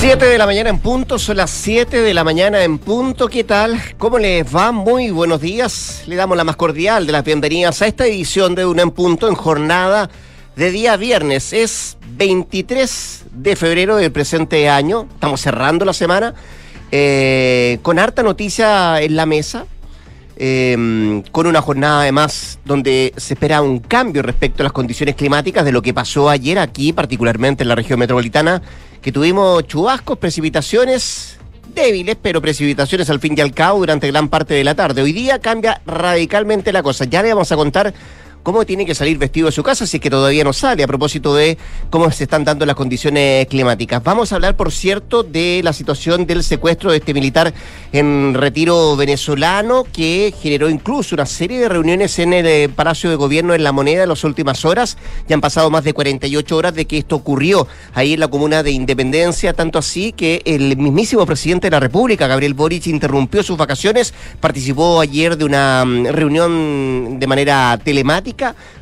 7 de la mañana en punto, son las 7 de la mañana en punto. ¿Qué tal? ¿Cómo les va? Muy buenos días. Le damos la más cordial de las bienvenidas a esta edición de Una en Punto en jornada de día viernes. Es 23 de febrero del presente año. Estamos cerrando la semana eh, con harta noticia en la mesa. Eh, con una jornada además donde se espera un cambio respecto a las condiciones climáticas de lo que pasó ayer aquí, particularmente en la región metropolitana que tuvimos chubascos, precipitaciones débiles, pero precipitaciones al fin y al cabo durante gran parte de la tarde. Hoy día cambia radicalmente la cosa. Ya le vamos a contar cómo tiene que salir vestido de su casa si es que todavía no sale, a propósito de cómo se están dando las condiciones climáticas. Vamos a hablar, por cierto, de la situación del secuestro de este militar en retiro venezolano que generó incluso una serie de reuniones en el eh, Palacio de Gobierno en La Moneda en las últimas horas. Ya han pasado más de 48 horas de que esto ocurrió ahí en la comuna de Independencia, tanto así que el mismísimo presidente de la República, Gabriel Boric, interrumpió sus vacaciones, participó ayer de una mm, reunión de manera telemática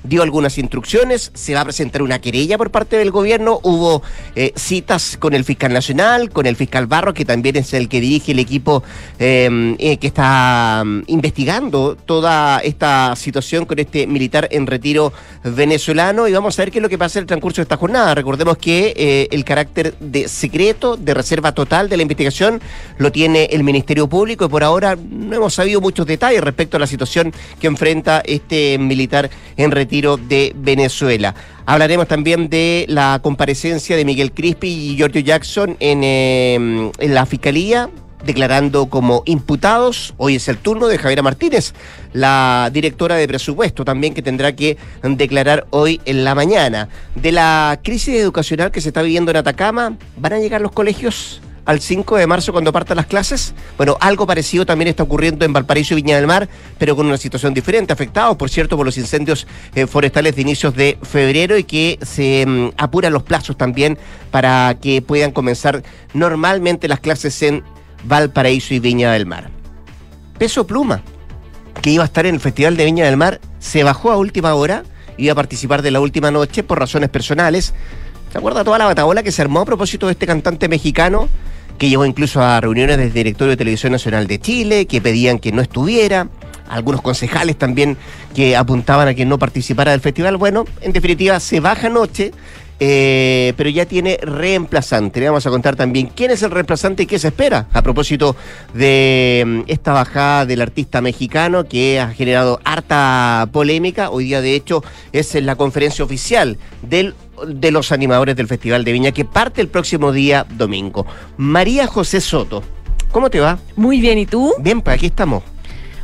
dio algunas instrucciones, se va a presentar una querella por parte del gobierno, hubo eh, citas con el fiscal nacional, con el fiscal Barro, que también es el que dirige el equipo em, eh, que está mm, investigando toda esta situación con este militar en retiro venezolano y vamos a ver qué es lo que pasa en el transcurso de esta jornada. Recordemos que eh, el carácter de secreto, de reserva total de la investigación lo tiene el Ministerio Público y por ahora no hemos sabido muchos detalles respecto a la situación que enfrenta este militar en retiro de Venezuela. Hablaremos también de la comparecencia de Miguel Crispi y Giorgio Jackson en, em, en la Fiscalía declarando como imputados. Hoy es el turno de Javiera Martínez, la directora de presupuesto, también que tendrá que declarar hoy en la mañana. De la crisis educacional que se está viviendo en Atacama, ¿van a llegar los colegios? Al 5 de marzo cuando partan las clases? Bueno, algo parecido también está ocurriendo en Valparaíso y Viña del Mar, pero con una situación diferente, afectados, por cierto, por los incendios eh, forestales de inicios de febrero y que se mm, apuran los plazos también para que puedan comenzar normalmente las clases en Valparaíso y Viña del Mar. Peso Pluma, que iba a estar en el Festival de Viña del Mar, se bajó a última hora, iba a participar de la última noche por razones personales. ¿Se acuerda toda la batabola que se armó a propósito de este cantante mexicano? Que llevó incluso a reuniones del directorio de Televisión Nacional de Chile, que pedían que no estuviera, algunos concejales también que apuntaban a que no participara del festival. Bueno, en definitiva, se baja anoche. Eh, pero ya tiene reemplazante. Le vamos a contar también quién es el reemplazante y qué se espera a propósito de mm, esta bajada del artista mexicano que ha generado harta polémica. Hoy día, de hecho, es la conferencia oficial del de los animadores del Festival de Viña que parte el próximo día domingo. María José Soto, ¿cómo te va? Muy bien, ¿y tú? Bien, pues aquí estamos.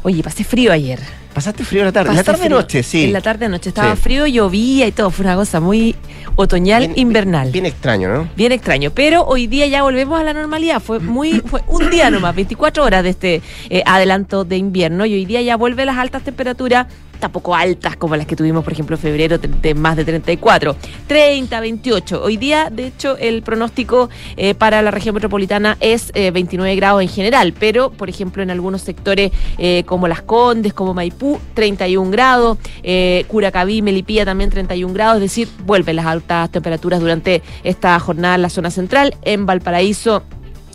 Oye, pasé frío ayer. Pasaste frío en la tarde. En la tarde noche, sí. En la tarde noche estaba frío, llovía y todo. Fue una cosa muy otoñal, invernal. Bien, extraño, ¿no? Bien extraño. Pero hoy día ya volvemos a la normalidad. Fue muy, fue un día nomás, 24 horas de este eh, adelanto de invierno. Y hoy día ya vuelve las altas temperaturas tampoco altas como las que tuvimos, por ejemplo, en febrero, de más de 34. 30, 28. Hoy día, de hecho, el pronóstico eh, para la región metropolitana es 29 eh, grados en general, pero, por ejemplo, en algunos sectores eh, como Las Condes, como Maipú, 31 grados, Curacaví, Melipilla también 31 grados, es decir, vuelven las altas temperaturas durante esta jornada en la zona central. En Valparaíso,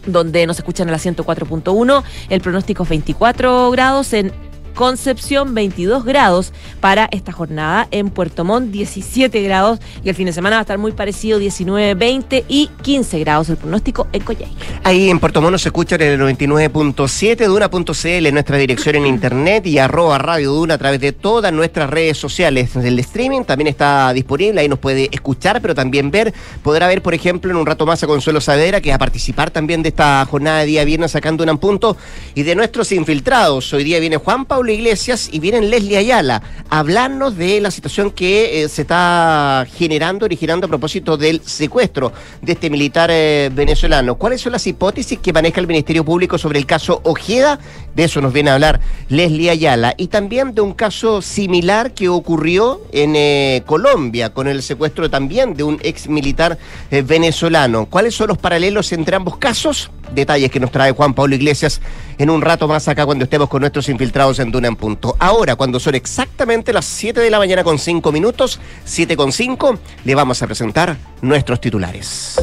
donde nos escuchan a la 104.1, el pronóstico es 24 grados en Concepción 22 grados para esta jornada. En Puerto Montt 17 grados y el fin de semana va a estar muy parecido 19, 20 y 15 grados el pronóstico en Coyhai. Ahí en Puerto Montt nos escuchan en el 99.7 Duna.cl nuestra dirección en internet y arroba Radio Duna a través de todas nuestras redes sociales. El streaming también está disponible, ahí nos puede escuchar, pero también ver. Podrá ver, por ejemplo, en un rato más a Consuelo Sadera, que va a participar también de esta jornada de día viernes sacando un punto y de nuestros infiltrados. Hoy día viene Juan Pablo Iglesias y vienen Leslie Ayala a hablarnos de la situación que eh, se está generando, originando a propósito del secuestro de este militar eh, venezolano. ¿Cuáles son las hipótesis que maneja el Ministerio Público sobre el caso Ojeda? De eso nos viene a hablar Leslie Ayala. Y también de un caso similar que ocurrió en eh, Colombia con el secuestro también de un ex militar venezolano. ¿Cuáles son los paralelos entre ambos casos? Detalles que nos trae Juan Pablo Iglesias en un rato más acá cuando estemos con nuestros infiltrados en Duna en punto. Ahora, cuando son exactamente las 7 de la mañana con 5 minutos, 7 con 5, le vamos a presentar nuestros titulares.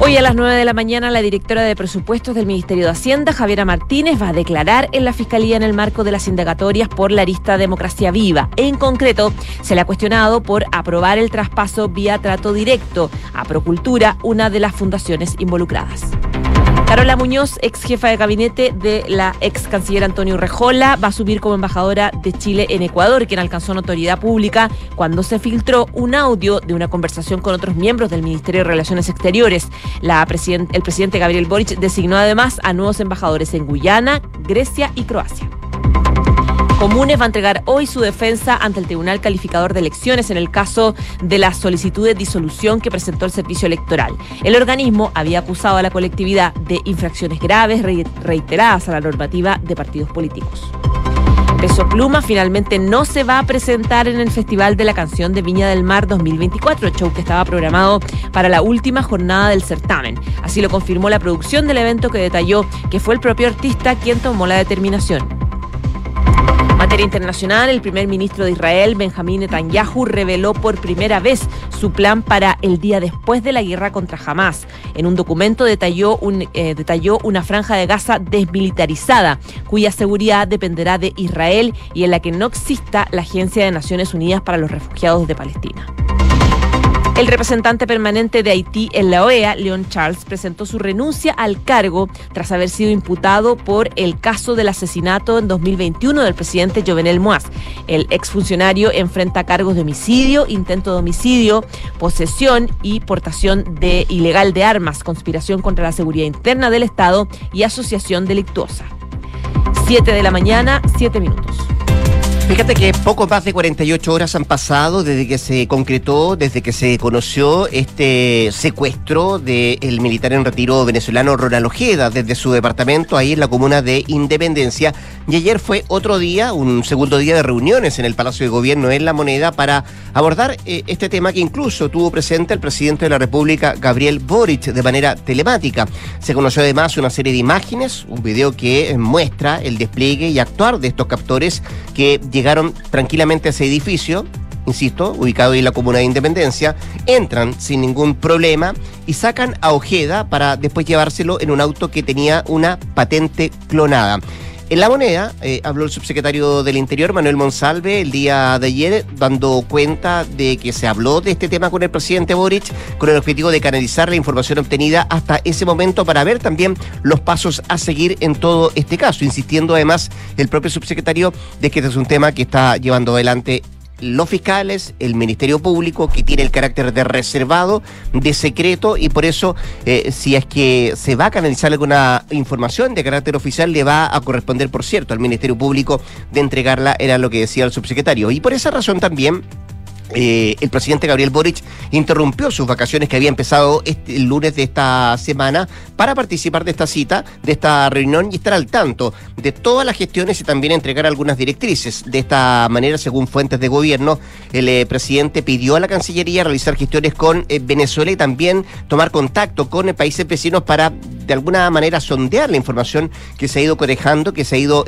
Hoy a las 9 de la mañana la directora de presupuestos del Ministerio de Hacienda, Javiera Martínez, va a declarar en la Fiscalía en el marco de las indagatorias por la lista Democracia Viva. En concreto, se le ha cuestionado por aprobar el traspaso vía trato directo a Procultura, una de las fundaciones involucradas. Carola Muñoz, ex jefa de gabinete de la ex canciller Antonio Rejola, va a subir como embajadora de Chile en Ecuador, quien alcanzó notoriedad pública cuando se filtró un audio de una conversación con otros miembros del Ministerio de Relaciones Exteriores. La el presidente Gabriel Boric designó además a nuevos embajadores en Guyana, Grecia y Croacia. Comunes va a entregar hoy su defensa ante el Tribunal Calificador de Elecciones en el caso de la solicitud de disolución que presentó el Servicio Electoral. El organismo había acusado a la colectividad de infracciones graves reiteradas a la normativa de partidos políticos. Peso Pluma finalmente no se va a presentar en el Festival de la Canción de Viña del Mar 2024, show que estaba programado para la última jornada del certamen. Así lo confirmó la producción del evento que detalló que fue el propio artista quien tomó la determinación materia internacional, el primer ministro de Israel, Benjamín Netanyahu, reveló por primera vez su plan para el día después de la guerra contra Hamas. En un documento detalló, un, eh, detalló una franja de Gaza desmilitarizada, cuya seguridad dependerá de Israel y en la que no exista la Agencia de Naciones Unidas para los Refugiados de Palestina. El representante permanente de Haití en la OEA, Leon Charles, presentó su renuncia al cargo tras haber sido imputado por el caso del asesinato en 2021 del presidente Jovenel Moaz. El exfuncionario enfrenta cargos de homicidio, intento de homicidio, posesión y portación de ilegal de armas, conspiración contra la seguridad interna del Estado y asociación delictuosa. Siete de la mañana, siete minutos. Fíjate que poco más de 48 horas han pasado desde que se concretó, desde que se conoció este secuestro del militar en retiro venezolano Ronald Ojeda desde su departamento ahí en la comuna de Independencia. Y ayer fue otro día, un segundo día de reuniones en el Palacio de Gobierno en La Moneda para abordar eh, este tema que incluso tuvo presente el presidente de la República, Gabriel Boric, de manera telemática. Se conoció además una serie de imágenes, un video que muestra el despliegue y actuar de estos captores que llegaron tranquilamente a ese edificio, insisto, ubicado ahí en la comuna de Independencia, entran sin ningún problema y sacan a Ojeda para después llevárselo en un auto que tenía una patente clonada. En la moneda eh, habló el subsecretario del Interior, Manuel Monsalve, el día de ayer, dando cuenta de que se habló de este tema con el presidente Boric, con el objetivo de canalizar la información obtenida hasta ese momento para ver también los pasos a seguir en todo este caso, insistiendo además el propio subsecretario de que este es un tema que está llevando adelante los fiscales, el Ministerio Público, que tiene el carácter de reservado, de secreto, y por eso, eh, si es que se va a canalizar alguna información de carácter oficial, le va a corresponder, por cierto, al Ministerio Público de entregarla, era lo que decía el subsecretario. Y por esa razón también eh, el presidente Gabriel Boric interrumpió sus vacaciones que había empezado este, el lunes de esta semana para participar de esta cita, de esta reunión y estar al tanto de todas las gestiones y también entregar algunas directrices. De esta manera, según fuentes de gobierno, el eh, presidente pidió a la Cancillería realizar gestiones con eh, Venezuela y también tomar contacto con países vecinos para de alguna manera sondear la información que se ha ido corejando, que se ha ido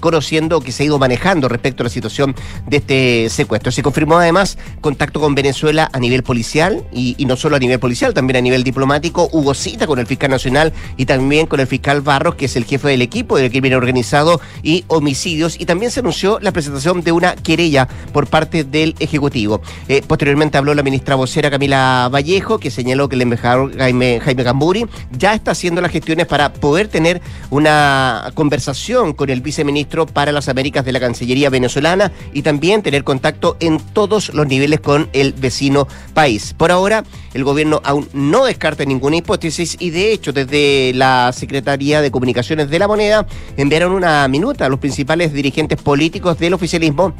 conociendo, que se ha ido manejando respecto a la situación de este secuestro. Se confirmó además contacto con Venezuela a nivel policial y, no solo a nivel policial, también a nivel diplomático. Hubo cita con el fiscal nacional y también con el fiscal Barros, que es el jefe del equipo del crimen organizado y homicidios. Y también se anunció la presentación de una querella por parte del Ejecutivo. Eh, posteriormente habló la ministra vocera Camila Vallejo, que señaló que el embajador Jaime, Jaime Gamburi ya está haciendo las gestiones para poder tener una conversación con el viceministro para las Américas de la Cancillería venezolana y también tener contacto en todos los niveles con el vecino país. Por ahora, el gobierno aún no descarta ninguna hipótesis y de hecho desde la Secretaría de Comunicaciones de la Moneda enviaron una minuta a los principales dirigentes políticos del oficialismo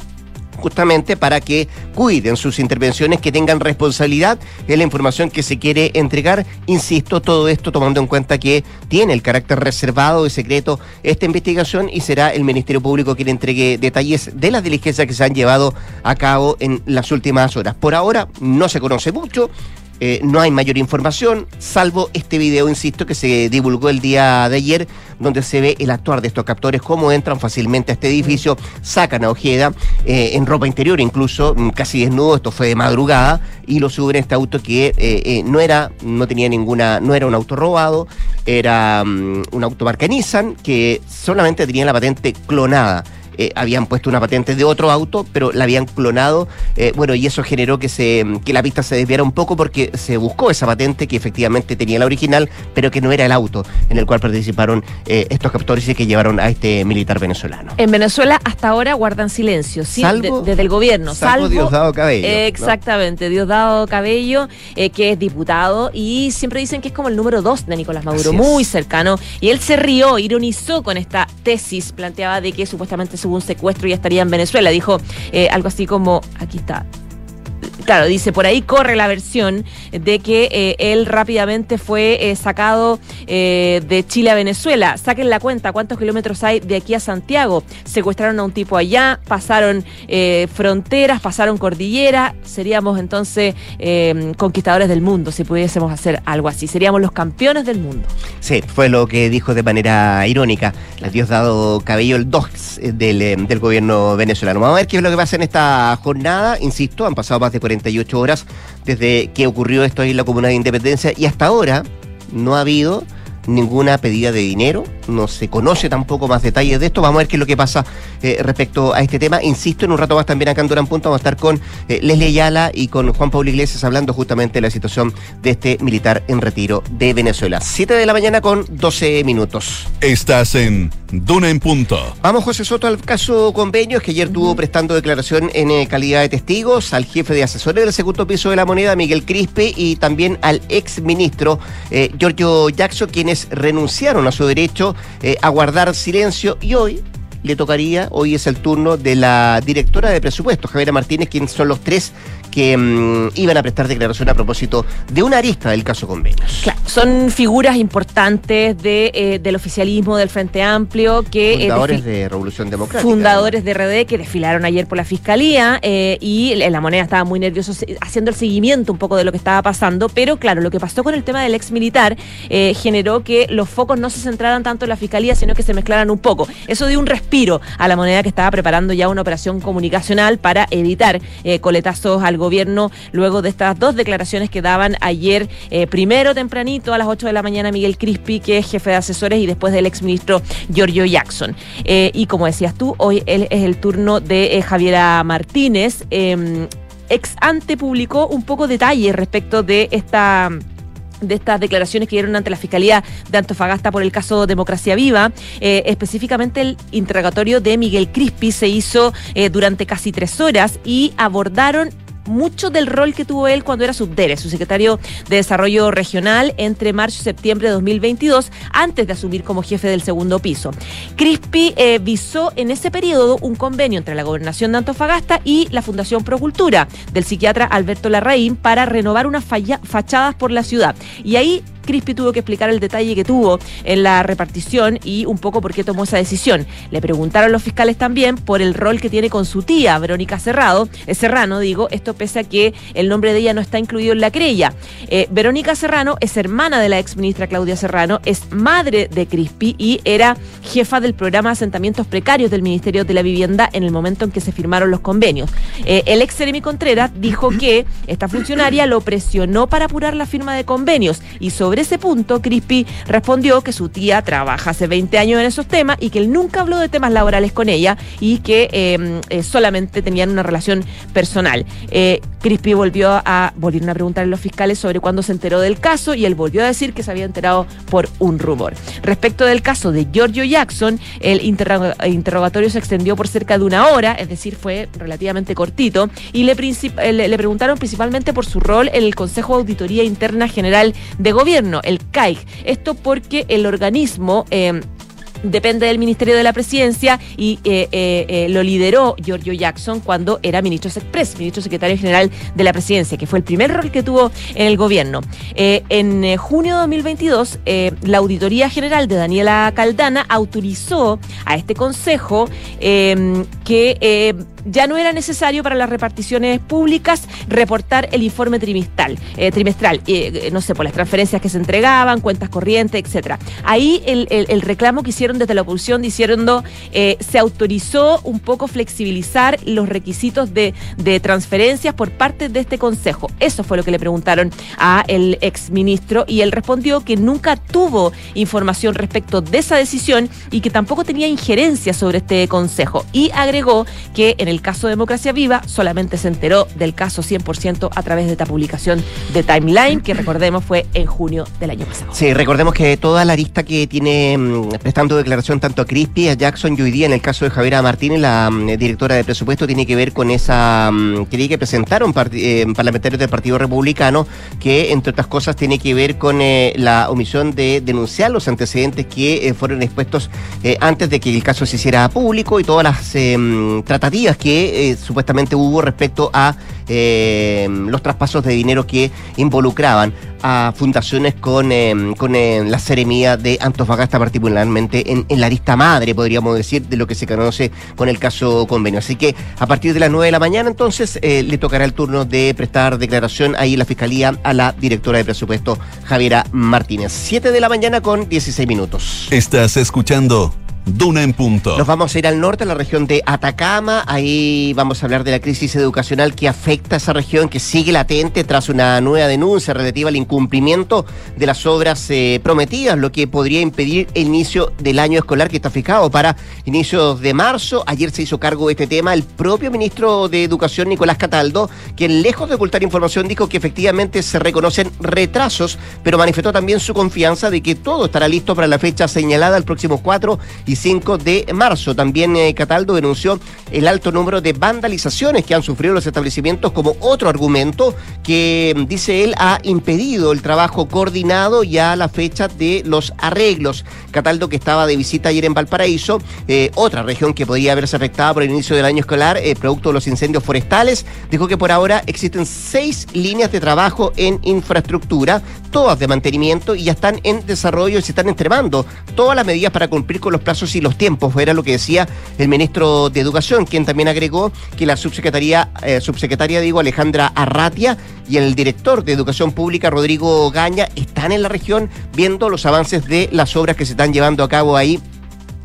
justamente para que cuiden sus intervenciones, que tengan responsabilidad en la información que se quiere entregar. Insisto, todo esto tomando en cuenta que tiene el carácter reservado y secreto esta investigación y será el Ministerio Público quien entregue detalles de las diligencias que se han llevado a cabo en las últimas horas. Por ahora no se conoce mucho eh, no hay mayor información, salvo este video, insisto, que se divulgó el día de ayer, donde se ve el actuar de estos captores, cómo entran fácilmente a este edificio, sacan a Ojeda eh, en ropa interior, incluso mm, casi desnudo, esto fue de madrugada, y lo suben a este auto que eh, no era, no tenía ninguna, no era un auto robado, era mm, un auto marca Nissan que solamente tenía la patente clonada. Eh, habían puesto una patente de otro auto, pero la habían clonado. Eh, bueno, y eso generó que, se, que la pista se desviara un poco porque se buscó esa patente que efectivamente tenía la original, pero que no era el auto en el cual participaron eh, estos captores y que llevaron a este militar venezolano. En Venezuela hasta ahora guardan silencio, ¿sí? desde el gobierno. Salvo, Diosdado Cabello. exactamente, Diosdado Cabello, que es diputado, y siempre dicen que es como el número dos de Nicolás Maduro, muy cercano. Y él se rió, ironizó con esta tesis, planteaba de que supuestamente su un secuestro y estaría en Venezuela. Dijo eh, algo así como, aquí está, claro, dice, por ahí corre la versión de que eh, él rápidamente fue eh, sacado eh, de Chile a Venezuela. Saquen la cuenta, ¿cuántos kilómetros hay de aquí a Santiago? Secuestraron a un tipo allá, pasaron fronteras, pasaron cordillera. Seríamos entonces conquistadores del mundo si pudiésemos hacer algo así. Seríamos los campeones del mundo. Sí, fue lo que dijo de manera irónica el dado Cabello, el DOX del, del gobierno venezolano. Vamos a ver qué es lo que pasa en esta jornada. Insisto, han pasado más de 48 horas desde que ocurrió esto en la Comuna de Independencia y hasta ahora no ha habido ninguna pedida de dinero, no se conoce tampoco más detalles de esto. Vamos a ver qué es lo que pasa eh, respecto a este tema. Insisto, en un rato más también acá en Durán Punto vamos a estar con eh, Leslie Ayala y con Juan Pablo Iglesias hablando justamente de la situación de este militar en retiro de Venezuela. 7 de la mañana con 12 minutos. Estás en Duna en Punto. Vamos, José Soto, al caso convenios que ayer estuvo prestando declaración en eh, calidad de testigos al jefe de asesores del segundo piso de la moneda, Miguel Crispe, y también al ex ministro Giorgio Jackson, renunciaron a su derecho eh, a guardar silencio y hoy le tocaría, hoy es el turno de la directora de presupuestos, Javiera Martínez, quienes son los tres que mm, iban a prestar declaración a propósito de una arista del caso convenios. Claro, son figuras importantes de, eh, del oficialismo del Frente Amplio que... Eh, fundadores de Revolución Democrática. Fundadores de RD que desfilaron ayer por la Fiscalía eh, y la moneda estaba muy nervioso haciendo el seguimiento un poco de lo que estaba pasando, pero claro, lo que pasó con el tema del ex militar generó que los focos no se centraran tanto en la Fiscalía, sino que se mezclaran un poco. Eso dio un respiro a la moneda que estaba preparando ya una operación comunicacional para evitar coletazos al gobierno luego de estas dos declaraciones que daban ayer, eh, primero tempranito a las 8 de la mañana Miguel Crispi, que es jefe de asesores, y después del exministro Giorgio Jackson. Eh, y como decías tú, hoy es el turno de eh, Javiera Martínez. Em, ex ante publicó un poco detalles respecto de esta de estas declaraciones que dieron ante la Fiscalía de Antofagasta por el caso Democracia Viva. específicamente el interrogatorio de Miguel Crispi se hizo durante casi tres horas y abordaron mucho del rol que tuvo él cuando era subdere, su secretario de Desarrollo Regional entre marzo y septiembre de 2022, antes de asumir como jefe del segundo piso. Crispi eh, visó en ese periodo un convenio entre la Gobernación de Antofagasta y la Fundación Procultura del psiquiatra Alberto Larraín para renovar unas fachadas por la ciudad. Y ahí Crispi tuvo que explicar el detalle que tuvo en la repartición y un poco por qué tomó esa decisión. Le preguntaron los fiscales también por el rol que tiene con su tía, Verónica Cerrado, eh, Serrano, digo, esto pese a que el nombre de ella no está incluido en la querella. Eh, Verónica Serrano es hermana de la ex ministra Claudia Serrano, es madre de Crispi y era jefa del programa asentamientos precarios del Ministerio de la Vivienda en el momento en que se firmaron los convenios. Eh, el ex Jeremy Contreras dijo que esta funcionaria lo presionó para apurar la firma de convenios y sobre ese punto, Crispi respondió que su tía trabaja hace 20 años en esos temas y que él nunca habló de temas laborales con ella y que em, eh, solamente tenían una relación personal. Eh, Crispi volvió a, volvieron a preguntarle a los fiscales sobre cuándo se enteró del caso y él volvió a decir que se había enterado por un rumor. Respecto del caso de Giorgio Jackson, el interrogatorio se extendió por cerca de una hora, es decir, fue relativamente cortito, y le, le preguntaron principalmente por su rol en el Consejo de Auditoría Interna General de Gobierno el CAIG. Esto porque el organismo... Eh, depende del Ministerio de la Presidencia y eh, eh, lo lideró Giorgio Jackson cuando era ministro express, ministro secretario general de la Presidencia, que fue el primer rol que tuvo en el gobierno. en junio de 2022, la Auditoría General de Daniela Caldana autorizó a este consejo que ya no era necesario para las reparticiones públicas reportar el informe trimestral, eh, trimestral eh, no sé, por las transferencias que se entregaban, cuentas corrientes, etcétera. Ahí el, el, reclamo que hicieron desde la oposición diciendo eh, se autorizó un poco flexibilizar los requisitos de, de transferencias por parte de este consejo. Eso fue lo que le preguntaron a el exministro y él respondió que nunca tuvo información respecto de esa decisión y que tampoco tenía injerencia sobre este consejo. Y agregó que en el caso de Democracia Viva solamente se enteró del caso 100% a través de esta publicación de Timeline, que recordemos fue en junio del año pasado. Sí, recordemos que toda la lista que tiene mm, prestando declaración tanto a Crispy, a Jackson y hoy día en el caso de Javiera Martínez, la mm, directora de presupuesto, tiene que ver con esa mm, que presentaron eh, parlamentarios del Partido Republicano, que entre otras cosas tiene que ver con eh, la omisión de denunciar los antecedentes que eh, fueron expuestos antes de que el caso se hiciera público y todas las tratativas que supuestamente hubo respecto a los traspasos de dinero que involucraban a fundaciones con, con la seremía de Antofagasta, particularmente en, en, la lista madre, podríamos decir, de lo que se conoce con el caso convenio. Así que a partir de las 9 de la mañana, entonces, le tocará el turno de prestar declaración ahí en la Fiscalía a la directora de presupuesto, Javiera Martínez. 7 de la mañana con 16 minutos. Estás escuchando Duna en punto. Nos vamos a ir al norte, a la región de Atacama. Ahí vamos a hablar de la crisis educacional que afecta a esa región, que sigue latente tras una nueva denuncia relativa al incumplimiento de las obras eh, prometidas, lo que podría impedir el inicio del año escolar que está fijado para inicios de marzo. Ayer se hizo cargo de este tema el propio ministro de Educación, Nicolás Cataldo, quien lejos de ocultar información dijo que efectivamente se reconocen retrasos, pero manifestó también su confianza de que todo estará listo para la fecha señalada el próximo 4 y 5 de marzo. También eh, Cataldo denunció el alto número de vandalizaciones que han sufrido los establecimientos como otro argumento que, mm, dice él, ha impedido el trabajo coordinado ya a la fecha de los arreglos. Cataldo, que estaba de visita ayer en Valparaíso, eh, otra región que podría haberse afectada por el inicio del año escolar, eh, producto de los incendios forestales, dijo que por ahora existen seis líneas de trabajo en infraestructura, todas de mantenimiento y ya están en desarrollo y se están entremando todas las medidas para cumplir con los plazos y los tiempos, era lo que decía el ministro de Educación, quien también agregó que la subsecretaría, eh, subsecretaria, digo, Alejandra Arratia y el director de Educación Pública, Rodrigo Gaña, están en la región viendo los avances de las obras que se están llevando a cabo ahí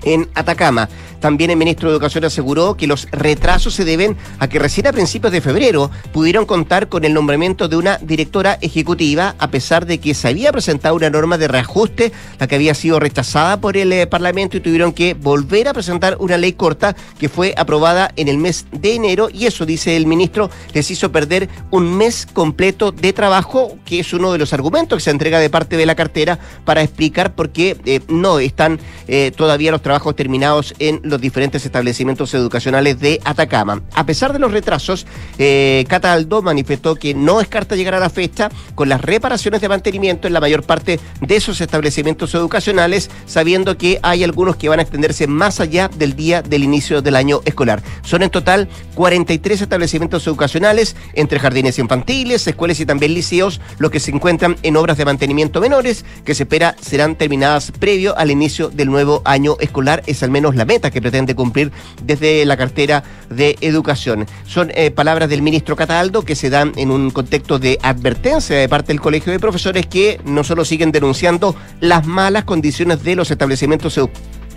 en Atacama. También el ministro de Educación aseguró que los retrasos se deben a que recién a principios de febrero pudieron contar con el nombramiento de una directora ejecutiva, a pesar de que se había presentado una norma de reajuste, la que había sido rechazada por el eh, Parlamento y tuvieron que volver a presentar una ley corta que fue aprobada en el mes de enero y eso, dice el ministro, les hizo perder un mes completo de trabajo, que es uno de los argumentos que se entrega de parte de la cartera para explicar por qué eh, no están eh, todavía los trabajos terminados en los diferentes establecimientos educacionales de Atacama. A pesar de los retrasos, eh, Cataldo manifestó que no descarta llegar a la fecha con las reparaciones de mantenimiento en la mayor parte de esos establecimientos educacionales, sabiendo que hay algunos que van a extenderse más allá del día del inicio del año escolar. Son en total 43 establecimientos educacionales, entre jardines infantiles, escuelas y también liceos, los que se encuentran en obras de mantenimiento menores, que se espera serán terminadas previo al inicio del nuevo año escolar. Es al menos la meta que pretende cumplir desde la cartera de educación. Son eh, palabras del ministro Cataldo que se dan en un contexto de advertencia de parte del Colegio de Profesores que no solo siguen denunciando las malas condiciones de los establecimientos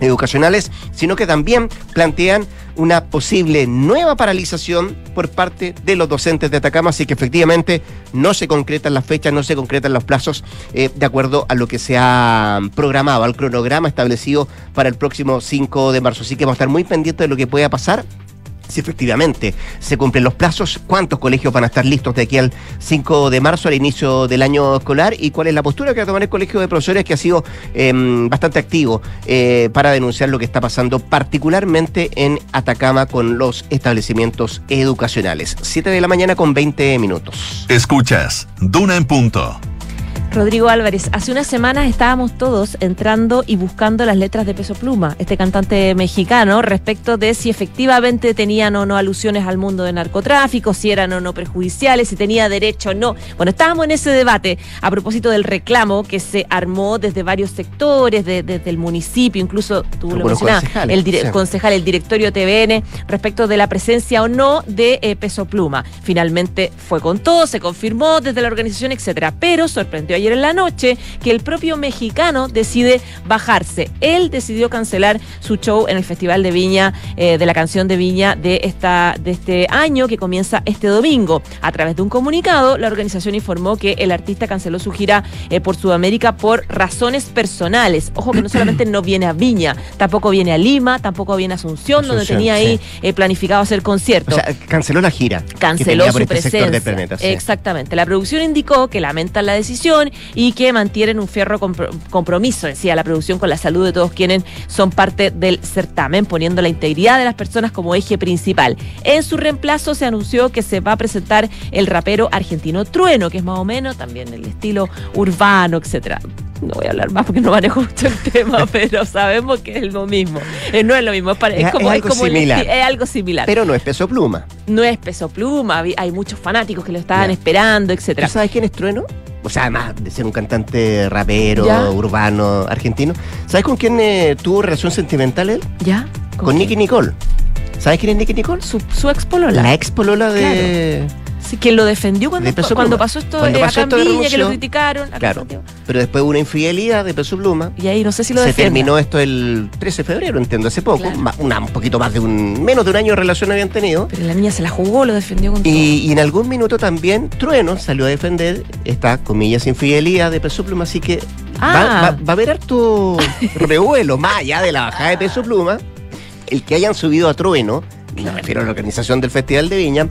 educacionales, sino que también plantean una posible nueva paralización por parte de los docentes de Atacama, así que efectivamente no se concretan las fechas, no se concretan los plazos eh, de acuerdo a lo que se ha programado, al cronograma establecido para el próximo 5 de marzo. Así que vamos a estar muy pendientes de lo que pueda pasar si efectivamente se cumplen los plazos, cuántos colegios van a estar listos de aquí al 5 de marzo, al inicio del año escolar, y cuál es la postura que va a tomar el Colegio de Profesores, que ha sido em, bastante activo eh, para denunciar lo que está pasando, particularmente en Atacama con los establecimientos educacionales. 7 de la mañana con 20 minutos. Escuchas, Duna en punto. Rodrigo Álvarez, hace unas semanas estábamos todos entrando y buscando las letras de Peso Pluma, este cantante mexicano, respecto de si efectivamente tenían o no alusiones al mundo de narcotráfico, si eran o no perjudiciales, si tenía derecho o no. Bueno, estábamos en ese debate a propósito del reclamo que se armó desde varios sectores, desde el municipio, incluso tú lo mencionabas, el concejal, el directorio TVN, respecto de la presencia o no de eh, Peso Pluma. Finalmente fue con todo, se confirmó desde la organización, etcétera. Pero sorprendió ayer en la noche que el propio mexicano decide bajarse. Él decidió cancelar su show en el Festival de Viña, eh, de la canción de Viña de, esta, de este año que comienza este domingo. A través de un comunicado, la organización informó que el artista canceló su gira eh, por Sudamérica por razones personales. Ojo que no solamente no viene a Viña, tampoco viene a Lima, tampoco viene a Asunción, donde tenía ahí eh, planificado hacer conciertos. O sea, canceló la gira. Canceló su este presencia. Exactamente. La producción indicó que lamentan la decisión y que mantienen un fierro compromiso, decía la producción, con la salud de todos quienes son parte del certamen, poniendo la integridad de las personas como eje principal. En su reemplazo se anunció que se va a presentar el rapero argentino Trueno, que es más o menos también el estilo urbano, etcétera no voy a hablar más porque no manejo mucho el tema, pero sabemos que es lo mismo. Eh, no es lo mismo, es, como, algo similar. es algo similar. Pero no es peso pluma. No es peso pluma, hay muchos fanáticos que lo estaban esperando, etcétera. sabes quién es Trueno? O sea, además de ser un cantante rapero, urbano, argentino. ¿Sabes con quién eh, tuvo relación sentimental él? ¿Ya? Con, Nicky Nicole. ¿Sabes quién es Nicky Nicole? Su, su ex polola. La ex polola de... Sí, que lo defendió cuando, cuando pasó esto cuando pasó acá en Viña, que lo criticaron. Claro. Pero después hubo una infidelidad de Peso Pluma. Y ahí no sé si lo Se terminó esto el 13 de febrero, entiendo, hace poco. Una, un poquito más de un. menos de un año de relación habían tenido. Pero la niña se la jugó, lo defendió con y, Y en algún minuto también Trueno salió a defender esta, comillas, infidelidad de Peso Pluma. Así que va, ah. va, a haber harto revuelo, más allá de la bajada de Peso Pluma. El que hayan subido a Trueno, me refiero a la organización del Festival de Viña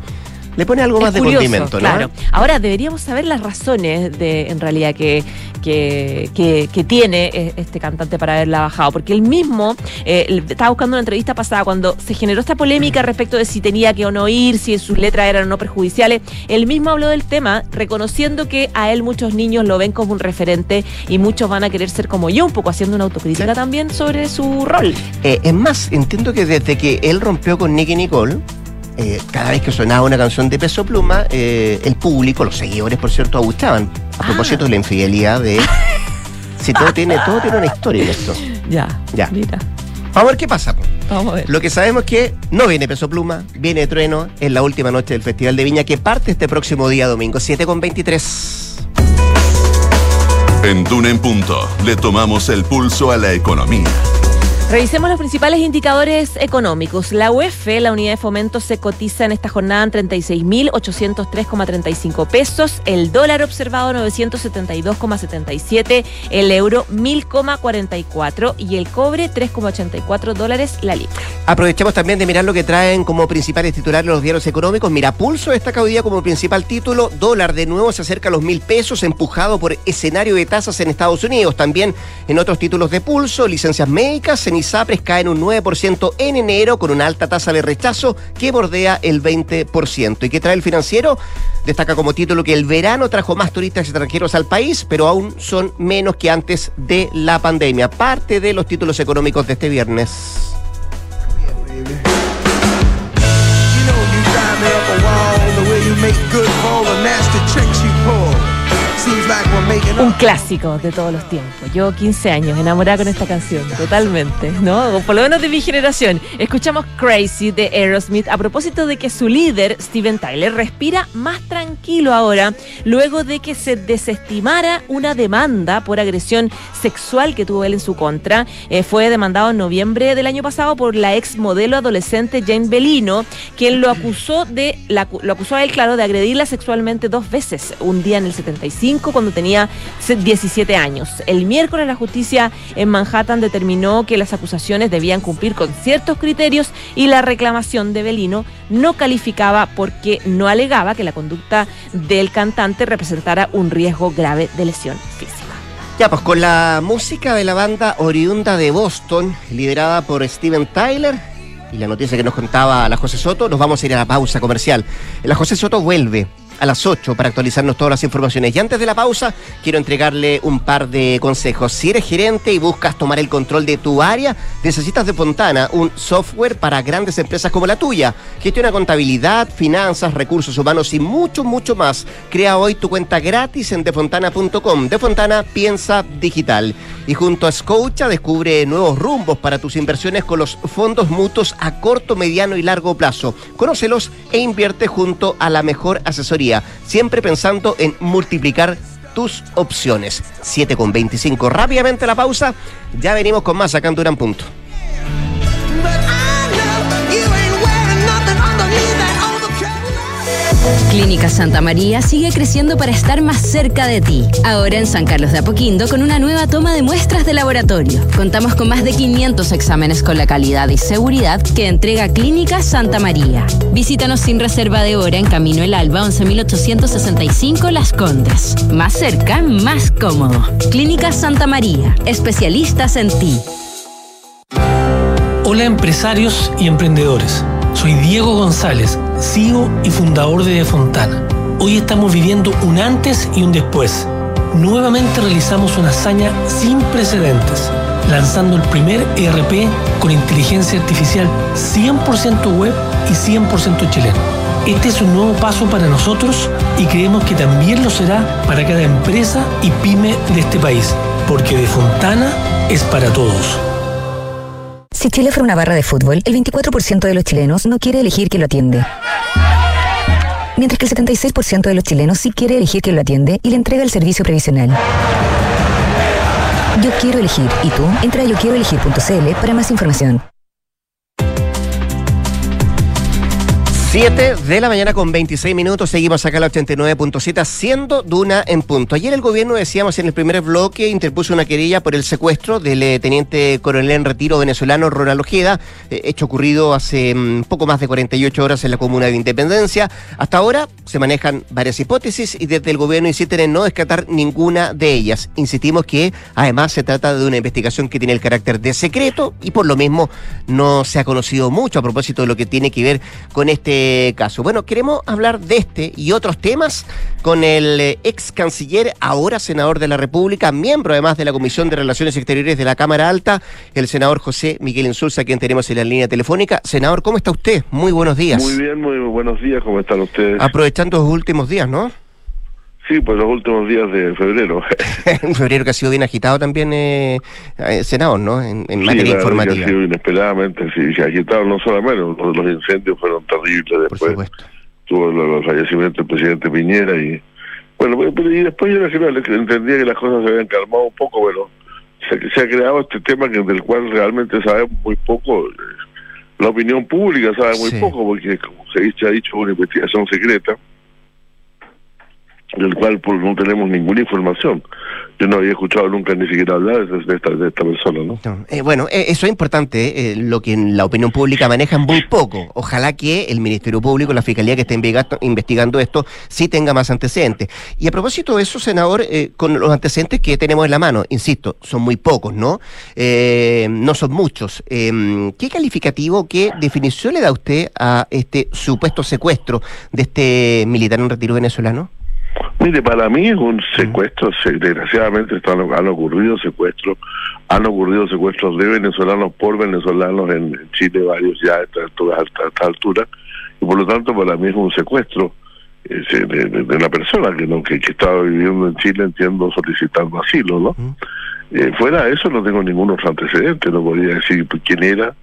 le pone algo más de condimento, ¿no? Claro. Ahora deberíamos saber las razones de, en realidad, que, que, que, tiene e, este cantante para haberla bajado. Porque él mismo eh, estaba buscando una entrevista pasada cuando se generó esta polémica respecto de si tenía que o no ir, si sus letras eran o no perjudiciales. Él mismo habló del tema, reconociendo que a él muchos niños lo ven como un referente y muchos van a querer ser como yo, un poco haciendo una autocrítica también sobre su rol. Eh, es más, entiendo que desde que él rompió con Nicky Nicole, eh, cada vez que sonaba una canción de Peso Pluma, eh, el público, los seguidores, por cierto, agustaban. A ah. propósito de la infidelidad de... si todo tiene, todo tiene una historia en esto. Ya, ya. Mira. Vamos a ver qué pasa. Vamos a ver. Lo que sabemos es que no viene Peso Pluma, viene Trueno en la última noche del Festival de Viña que parte este próximo día domingo, 7 con 23. En Duna en Punto le tomamos el pulso a la economía. Revisemos los principales indicadores económicos. La UEF, la unidad de fomento, se cotiza en esta jornada en 36.803,35 pesos. El dólar observado 972,77. El euro 1.000,44. Y el cobre 3,84 dólares la libra. Aprovechamos también de mirar lo que traen como principales titulares los diarios económicos. Mira, Pulso destaca hoy día como principal título. Dólar de nuevo se acerca a los mil pesos, empujado por escenario de tasas en Estados Unidos. También en otros títulos de Pulso, licencias médicas en ISAPRES caen un 9% en enero con una alta tasa de rechazo que bordea el 20%. ¿Y qué trae el financiero? Destaca como título que el verano trajo más turistas extranjeros al país, pero aún son menos que antes de la pandemia. Parte de los títulos económicos de este viernes. Un clásico de todos los tiempos. Yo 15 años enamorada con esta canción, totalmente, ¿no? por lo menos de mi generación. Escuchamos Crazy de Aerosmith a propósito de que su líder, Steven Tyler, respira más tranquilo ahora, luego de que se desestimara una demanda por agresión sexual que tuvo él en su contra. Eh, fue demandado en noviembre del año pasado por la ex modelo adolescente Jane Bellino, quien lo acusó de, lo acusó a él, claro, de agredirla sexualmente dos veces, un día en el 75 cuando tenía 17 años. El miércoles la justicia en Manhattan determinó que las acusaciones debían cumplir con ciertos criterios y la reclamación de Belino no calificaba porque no alegaba que la conducta del cantante representara un riesgo grave de lesión física. Ya, pues con la música de la banda oriunda de Boston, liderada por Steven Tyler, y la noticia que nos contaba la José Soto, nos vamos a ir a la pausa comercial. La José Soto vuelve a las 8 para actualizarnos todas las informaciones. Y antes de la pausa, quiero entregarle un par de consejos. Si eres gerente y buscas tomar el control de tu área, necesitas de Fontana, un software para grandes empresas como la tuya. Gestiona contabilidad, finanzas, recursos humanos y mucho, mucho más. Crea hoy tu cuenta gratis en defontana.com. Defontana piensa digital. Y junto a Scotia descubre nuevos rumbos para tus inversiones con los fondos mutuos a corto, mediano y largo plazo. Conócelos e invierte junto a la mejor asesoría, siempre pensando en multiplicar tus opciones. 7 con 25. Rápidamente la pausa. Ya venimos con más en Durán Punto. Clínica Santa María sigue creciendo para estar más cerca de ti. Ahora en San Carlos de Apoquindo con una nueva toma de muestras de laboratorio. Contamos con más de 500 exámenes con la calidad y seguridad que entrega Clínica Santa María. Visítanos sin reserva de hora en Camino El Alba 11865 Las Condes. Más cerca, más cómodo. Clínica Santa María. Especialistas en ti. Hola empresarios y emprendedores. Soy Diego González, CEO y fundador de De Fontana. Hoy estamos viviendo un antes y un después. Nuevamente realizamos una hazaña sin precedentes, lanzando el primer ERP con inteligencia artificial 100% web y 100% chileno. Este es un nuevo paso para nosotros y creemos que también lo será para cada empresa y pyme de este país, porque De Fontana es para todos. Si Chile fuera una barra de fútbol, el 24% de los chilenos no quiere elegir quién lo atiende. Mientras que el 76% de los chilenos sí quiere elegir quién lo atiende y le entrega el servicio previsional. Yo quiero elegir. ¿Y tú? Entra a yoquieroelegir.cl para más información. 7 de la mañana con 26 minutos, seguimos acá a la 89.7 haciendo Duna en punto. Ayer el gobierno, decíamos en el primer bloque, interpuso una querella por el secuestro del eh, teniente coronel en retiro venezolano Ronald Ojeda, eh, hecho ocurrido hace mm, poco más de 48 horas en la comuna de Independencia. Hasta ahora se manejan varias hipótesis y desde el gobierno insisten en no descartar ninguna de ellas. Insistimos que además se trata de una investigación que tiene el carácter de secreto y por lo mismo no se ha conocido mucho a propósito de lo que tiene que ver con este caso. Bueno, queremos hablar de este y otros temas con el eh, ex canciller, ahora senador de la República, miembro además de la Comisión de Relaciones Exteriores de la Cámara Alta, el senador José Miguel Insulza, quien tenemos en la línea telefónica. Senador, ¿cómo está usted? Muy buenos días. Muy bien, muy buenos días, ¿cómo están ustedes? Aprovechando los últimos días, ¿no? Sí, pues los últimos días de febrero. Un febrero que ha sido bien agitado también, eh, eh senador, ¿no? En, en sí, materia informativa. Ha sido inesperadamente, sí, se agitado no solamente, los, los incendios fueron terribles después. Tuvo los, fallecimientos del presidente Piñera y. Bueno, pero y después yo nacional entendía que las cosas se habían calmado un poco, pero se, se ha creado este tema que del cual realmente sabemos muy poco. eh, La opinión pública sabe muy Sí. poco, porque como se dice- ha dicho, una investigación secreta del cual pues, no tenemos ninguna información. Yo no había escuchado nunca ni siquiera hablar de, esta, de esta persona, ¿no? Eh, bueno, eh, eso es importante, eh, lo que en la opinión pública maneja muy poco. Ojalá que el Ministerio Público, la Fiscalía que está investigando, esto, sí tenga más antecedentes. Y a propósito de eso, senador, con los antecedentes que tenemos en la mano, insisto, son muy pocos, ¿no? No son muchos. ¿Qué calificativo, qué definición le da usted a este supuesto secuestro de este militar en retiro venezolano? Mire, para mí es un secuestro, se- desgraciadamente están, han ocurrido secuestros, han ocurrido secuestros de venezolanos por venezolanos en, Chile, varios ya a esta a esta- altura, y por lo tanto para mí es un secuestro eh, de, de- de una persona que, no, que, que estaba viviendo en Chile, entiendo, solicitando asilo, ¿no? Eh, fuera de eso no tengo ningún otro antecedente, no podría decir quién era,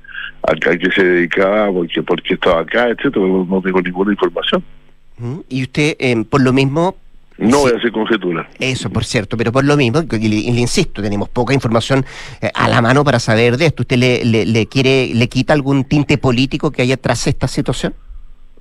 a, a qué se dedicaba, por qué, por qué estaba acá, etcétera, no, no tengo ninguna información. ¿Mm? Y usted, eh, por lo mismo, No Sí. voy a hacer conjetura. Eso, por cierto, pero por lo mismo, y le, y le insisto, tenemos poca información eh, a la mano para saber de esto. ¿Usted le, le, le quiere, le quita algún tinte político que haya tras esta situación?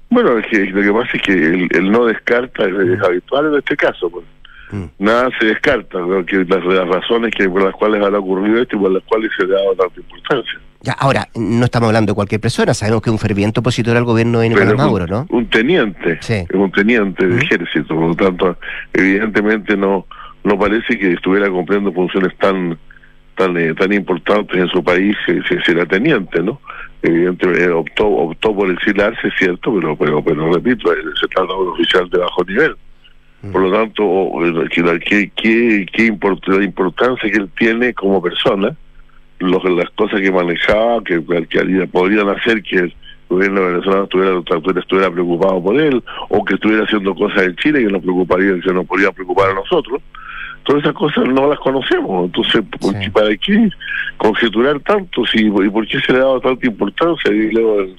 Bueno, es que lo que pasa es que el, el no descarta es, es habitual en este caso. Pues. Mm. Nada se descarta, ¿no? que las, las razones que por las cuales habrá ocurrido esto y por las cuales se le ha dado tanta importancia. Ya, ahora, no estamos hablando de cualquier persona, sabemos que es un ferviente opositor al gobierno de Nicolás Maduro, ¿no? Un teniente, Sí. es un teniente de ejército, por lo tanto, evidentemente no no parece que estuviera cumpliendo funciones tan tan eh, tan importantes en su país si, si- era teniente, ¿no? evidentemente optó optó por exilarse, es cierto, pero pero pero repito, se trata de un oficial de bajo nivel. Por lo tanto, ¿qué, qué, qué la importancia que él tiene como persona, los, las cosas que manejaba, que, que podrían hacer que el gobierno venezolano estuviera, estuviera preocupado por él, o que estuviera haciendo cosas en Chile que nos preocuparían, que nos podrían preocupar a nosotros. Todas esas cosas no las conocemos. Entonces, ¿para qué conjeturar tanto? Si, ¿Y por qué se le ha dado tanta importancia? Y luego en,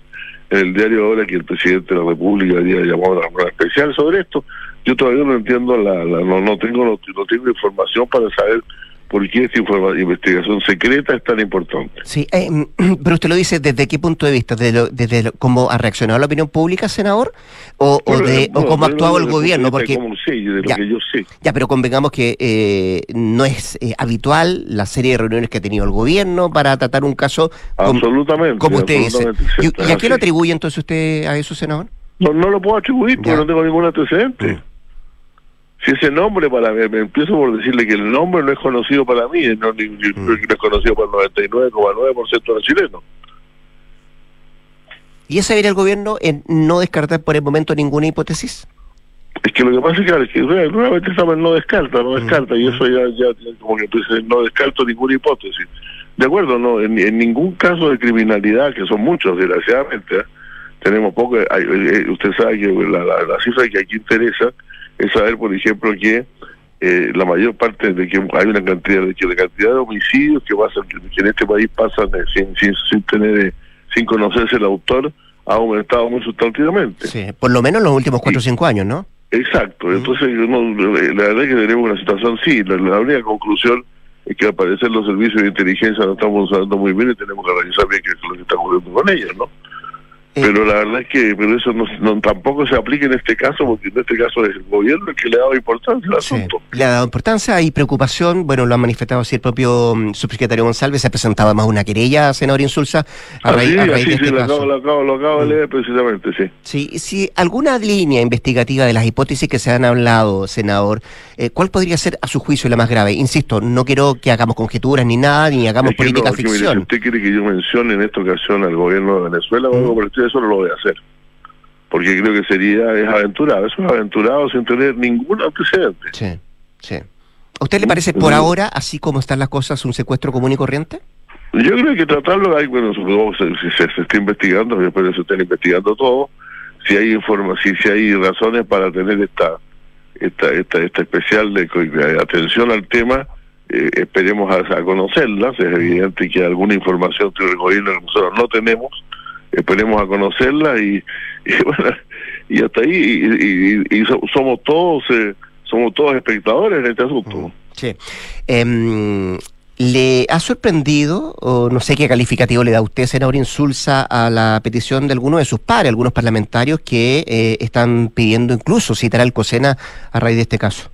el diario ahora que el presidente de la República había llamado a una especial sobre esto yo todavía no entiendo, la, no, no tengo no, tengo información para saber por qué esta investigación secreta es tan importante. Sí, eh, pero usted lo dice desde qué punto de vista, desde, desde cómo ha reaccionado la opinión pública, senador, o, o de o cómo ha actuado el gobierno, porque sí, de lo que yo sé. Ya, pero convengamos que eh, no es eh, habitual la serie de reuniones que ha tenido el gobierno para tratar un caso. Absolutamente. Como usted dice. ¿Y, a qué lo atribuye entonces usted a eso, senador? No, no lo puedo atribuir porque no tengo ningún antecedente. Mm. Si ese nombre para mí, me empiezo por decirle que el nombre no es conocido para mí, no, ni, mm. no es conocido por el 99,9% de los chilenos. ¿Y ese viene el gobierno en no descartar por el momento ninguna hipótesis? Es que lo que pasa es que, es que nuevamente no descarta, no mm. descarta, y eso ya, ya como que no descarto ninguna hipótesis. De acuerdo, no, en, ningún caso de criminalidad, que son muchos, desgraciadamente, ¿eh? tenemos poco, eh, eh, usted sabe que la, la, la cifra que aquí interesa es saber, por ejemplo, que eh, la mayor parte de que hay una cantidad de que la cantidad de homicidios que pasan que en este país pasan eh, sin, sin, sin tener eh, sin conocerse el autor ha aumentado muy sustantivamente. Sí, por lo menos en los últimos cuatro o cinco años, ¿no? Exacto. Entonces, la verdad es que tenemos una situación, sí, la, única conclusión es que al parecer los servicios de inteligencia no estamos usando muy bien y tenemos que revisar bien qué es lo que está ocurriendo con ellos, ¿no? Eh, pero la verdad es que pero eso no, tampoco se aplica en este caso, porque en este caso es el gobierno el que le ha dado importancia al asunto. Le ha dado importancia y preocupación, bueno, lo ha manifestado así el propio mm, subsecretario González, se ha presentado más una querella, senador Insulza, a raíz, de este lo Acabo, lo, acabo, lo acabo de mm. leer precisamente, sí. Sí, si alguna línea investigativa de las hipótesis que se han hablado, senador, eh, ¿cuál podría ser a su juicio la más grave? Insisto, no quiero que hagamos conjeturas ni nada, ni hagamos política ficción. si usted quiere que yo mencione en esta ocasión al gobierno de Venezuela, mm eso no lo voy a hacer. Porque creo que sería, es aventurado, es aventurado sin tener ningún antecedente. Sí, sí. ¿A usted le parece por ahora, así como están las cosas, un secuestro común y corriente? Yo creo que tratarlo, hay, bueno, se, se, se, está investigando, que se estén investigando todo, si hay informa, si, si hay razones para tener esta esta esta, esta especial de, atención al tema, eh, esperemos a, conocerlas, es evidente que alguna información del gobierno que nosotros no tenemos, esperemos a conocerla y, bueno, y hasta ahí y, somos todos eh, somos todos espectadores en este asunto. Sí. Em, ¿Le ha sorprendido, o no sé qué calificativo le da usted, senador Insulza, a la petición de algunos de sus pares, algunos parlamentarios que eh, están pidiendo incluso citar al COSENA a raíz de este caso?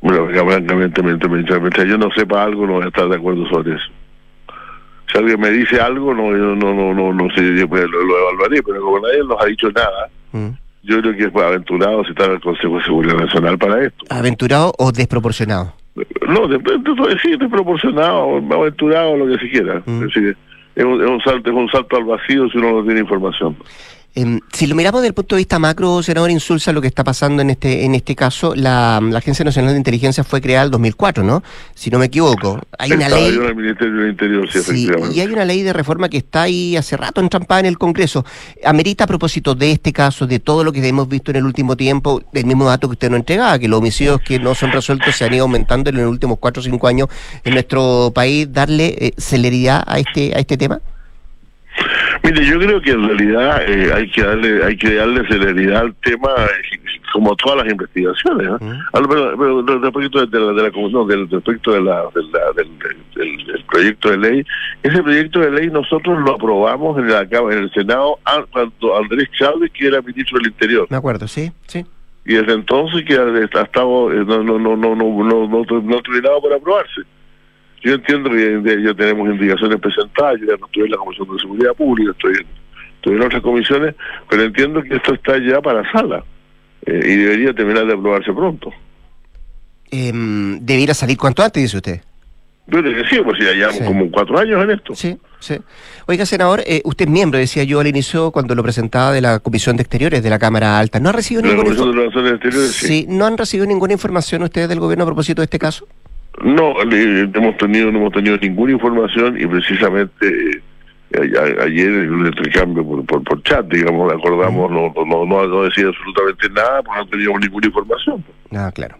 Bueno, francamente, mientras yo no sepa algo, no voy a estar de acuerdo sobre eso si alguien me dice algo, no, no, no, no, no sé, yo pues, lo, evaluaré, pero como nadie nos ha dicho nada, mm. yo creo que es aventurado citar al Consejo de Seguridad Nacional para esto. ¿Aventurado o desproporcionado? No, de, sí, desproporcionado, aventurado, lo que se quiera. Mm. Es, decir, es, un, es, un, salto, es un salto al vacío si uno no tiene información. Em, si lo miramos desde el punto de vista macro, senador Insulza, lo que está pasando en este en este caso, la, Agencia Nacional de Inteligencia fue creada en 2004, ¿no? Si no me equivoco. Hay una ley... y hay una ley de reforma que está ahí hace rato entrampada en el Congreso. Amerita a propósito de este caso, de todo lo que hemos visto en el último tiempo, del mismo dato que usted no entregaba, que los homicidios que no son resueltos se han ido aumentando en los últimos cuatro o cinco años en nuestro país, darle eh, celeridad a este, a este tema? Mire, yo creo que en realidad eh, hay que darle hay que darle celeridad al tema eh, como todas las investigaciones. ¿no? pero, pero, respecto de la, de la no, del, respecto de la, del, proyecto de ley, ese proyecto de ley nosotros lo aprobamos en, la, en el Senado cuando Andrés Chávez, que era ministro del Interior. Me acuerdo, sí, sí. Y desde entonces que ha estado eh, no no no no no no no, no, terminado por aprobarse. Yo entiendo que ya tenemos indicaciones presentadas, yo ya no estoy en la Comisión de Seguridad Pública, estoy en, estoy en otras comisiones, pero entiendo que esto está ya para sala eh, y debería terminar de aprobarse pronto. Eh, ¿Debiera salir cuanto antes, dice usted? Yo le decía, pues ya llevamos Sí. como cuatro años en esto. Sí, sí. Oiga, senador, eh, usted es miembro, decía yo al inicio, cuando lo presentaba de la Comisión de Exteriores de la Cámara Alta. ¿No ha recibido la ninguna información? Sí. Sí, ¿no han recibido ninguna información ustedes del gobierno a propósito de este caso? No, le- hemos tenido, no hemos tenido ninguna información y precisamente eh, a- ayer en un intercambio por, por, por chat, digamos, acordamos no, no, no, no, no decir absolutamente nada porque no teníamos ninguna información. Ah, claro.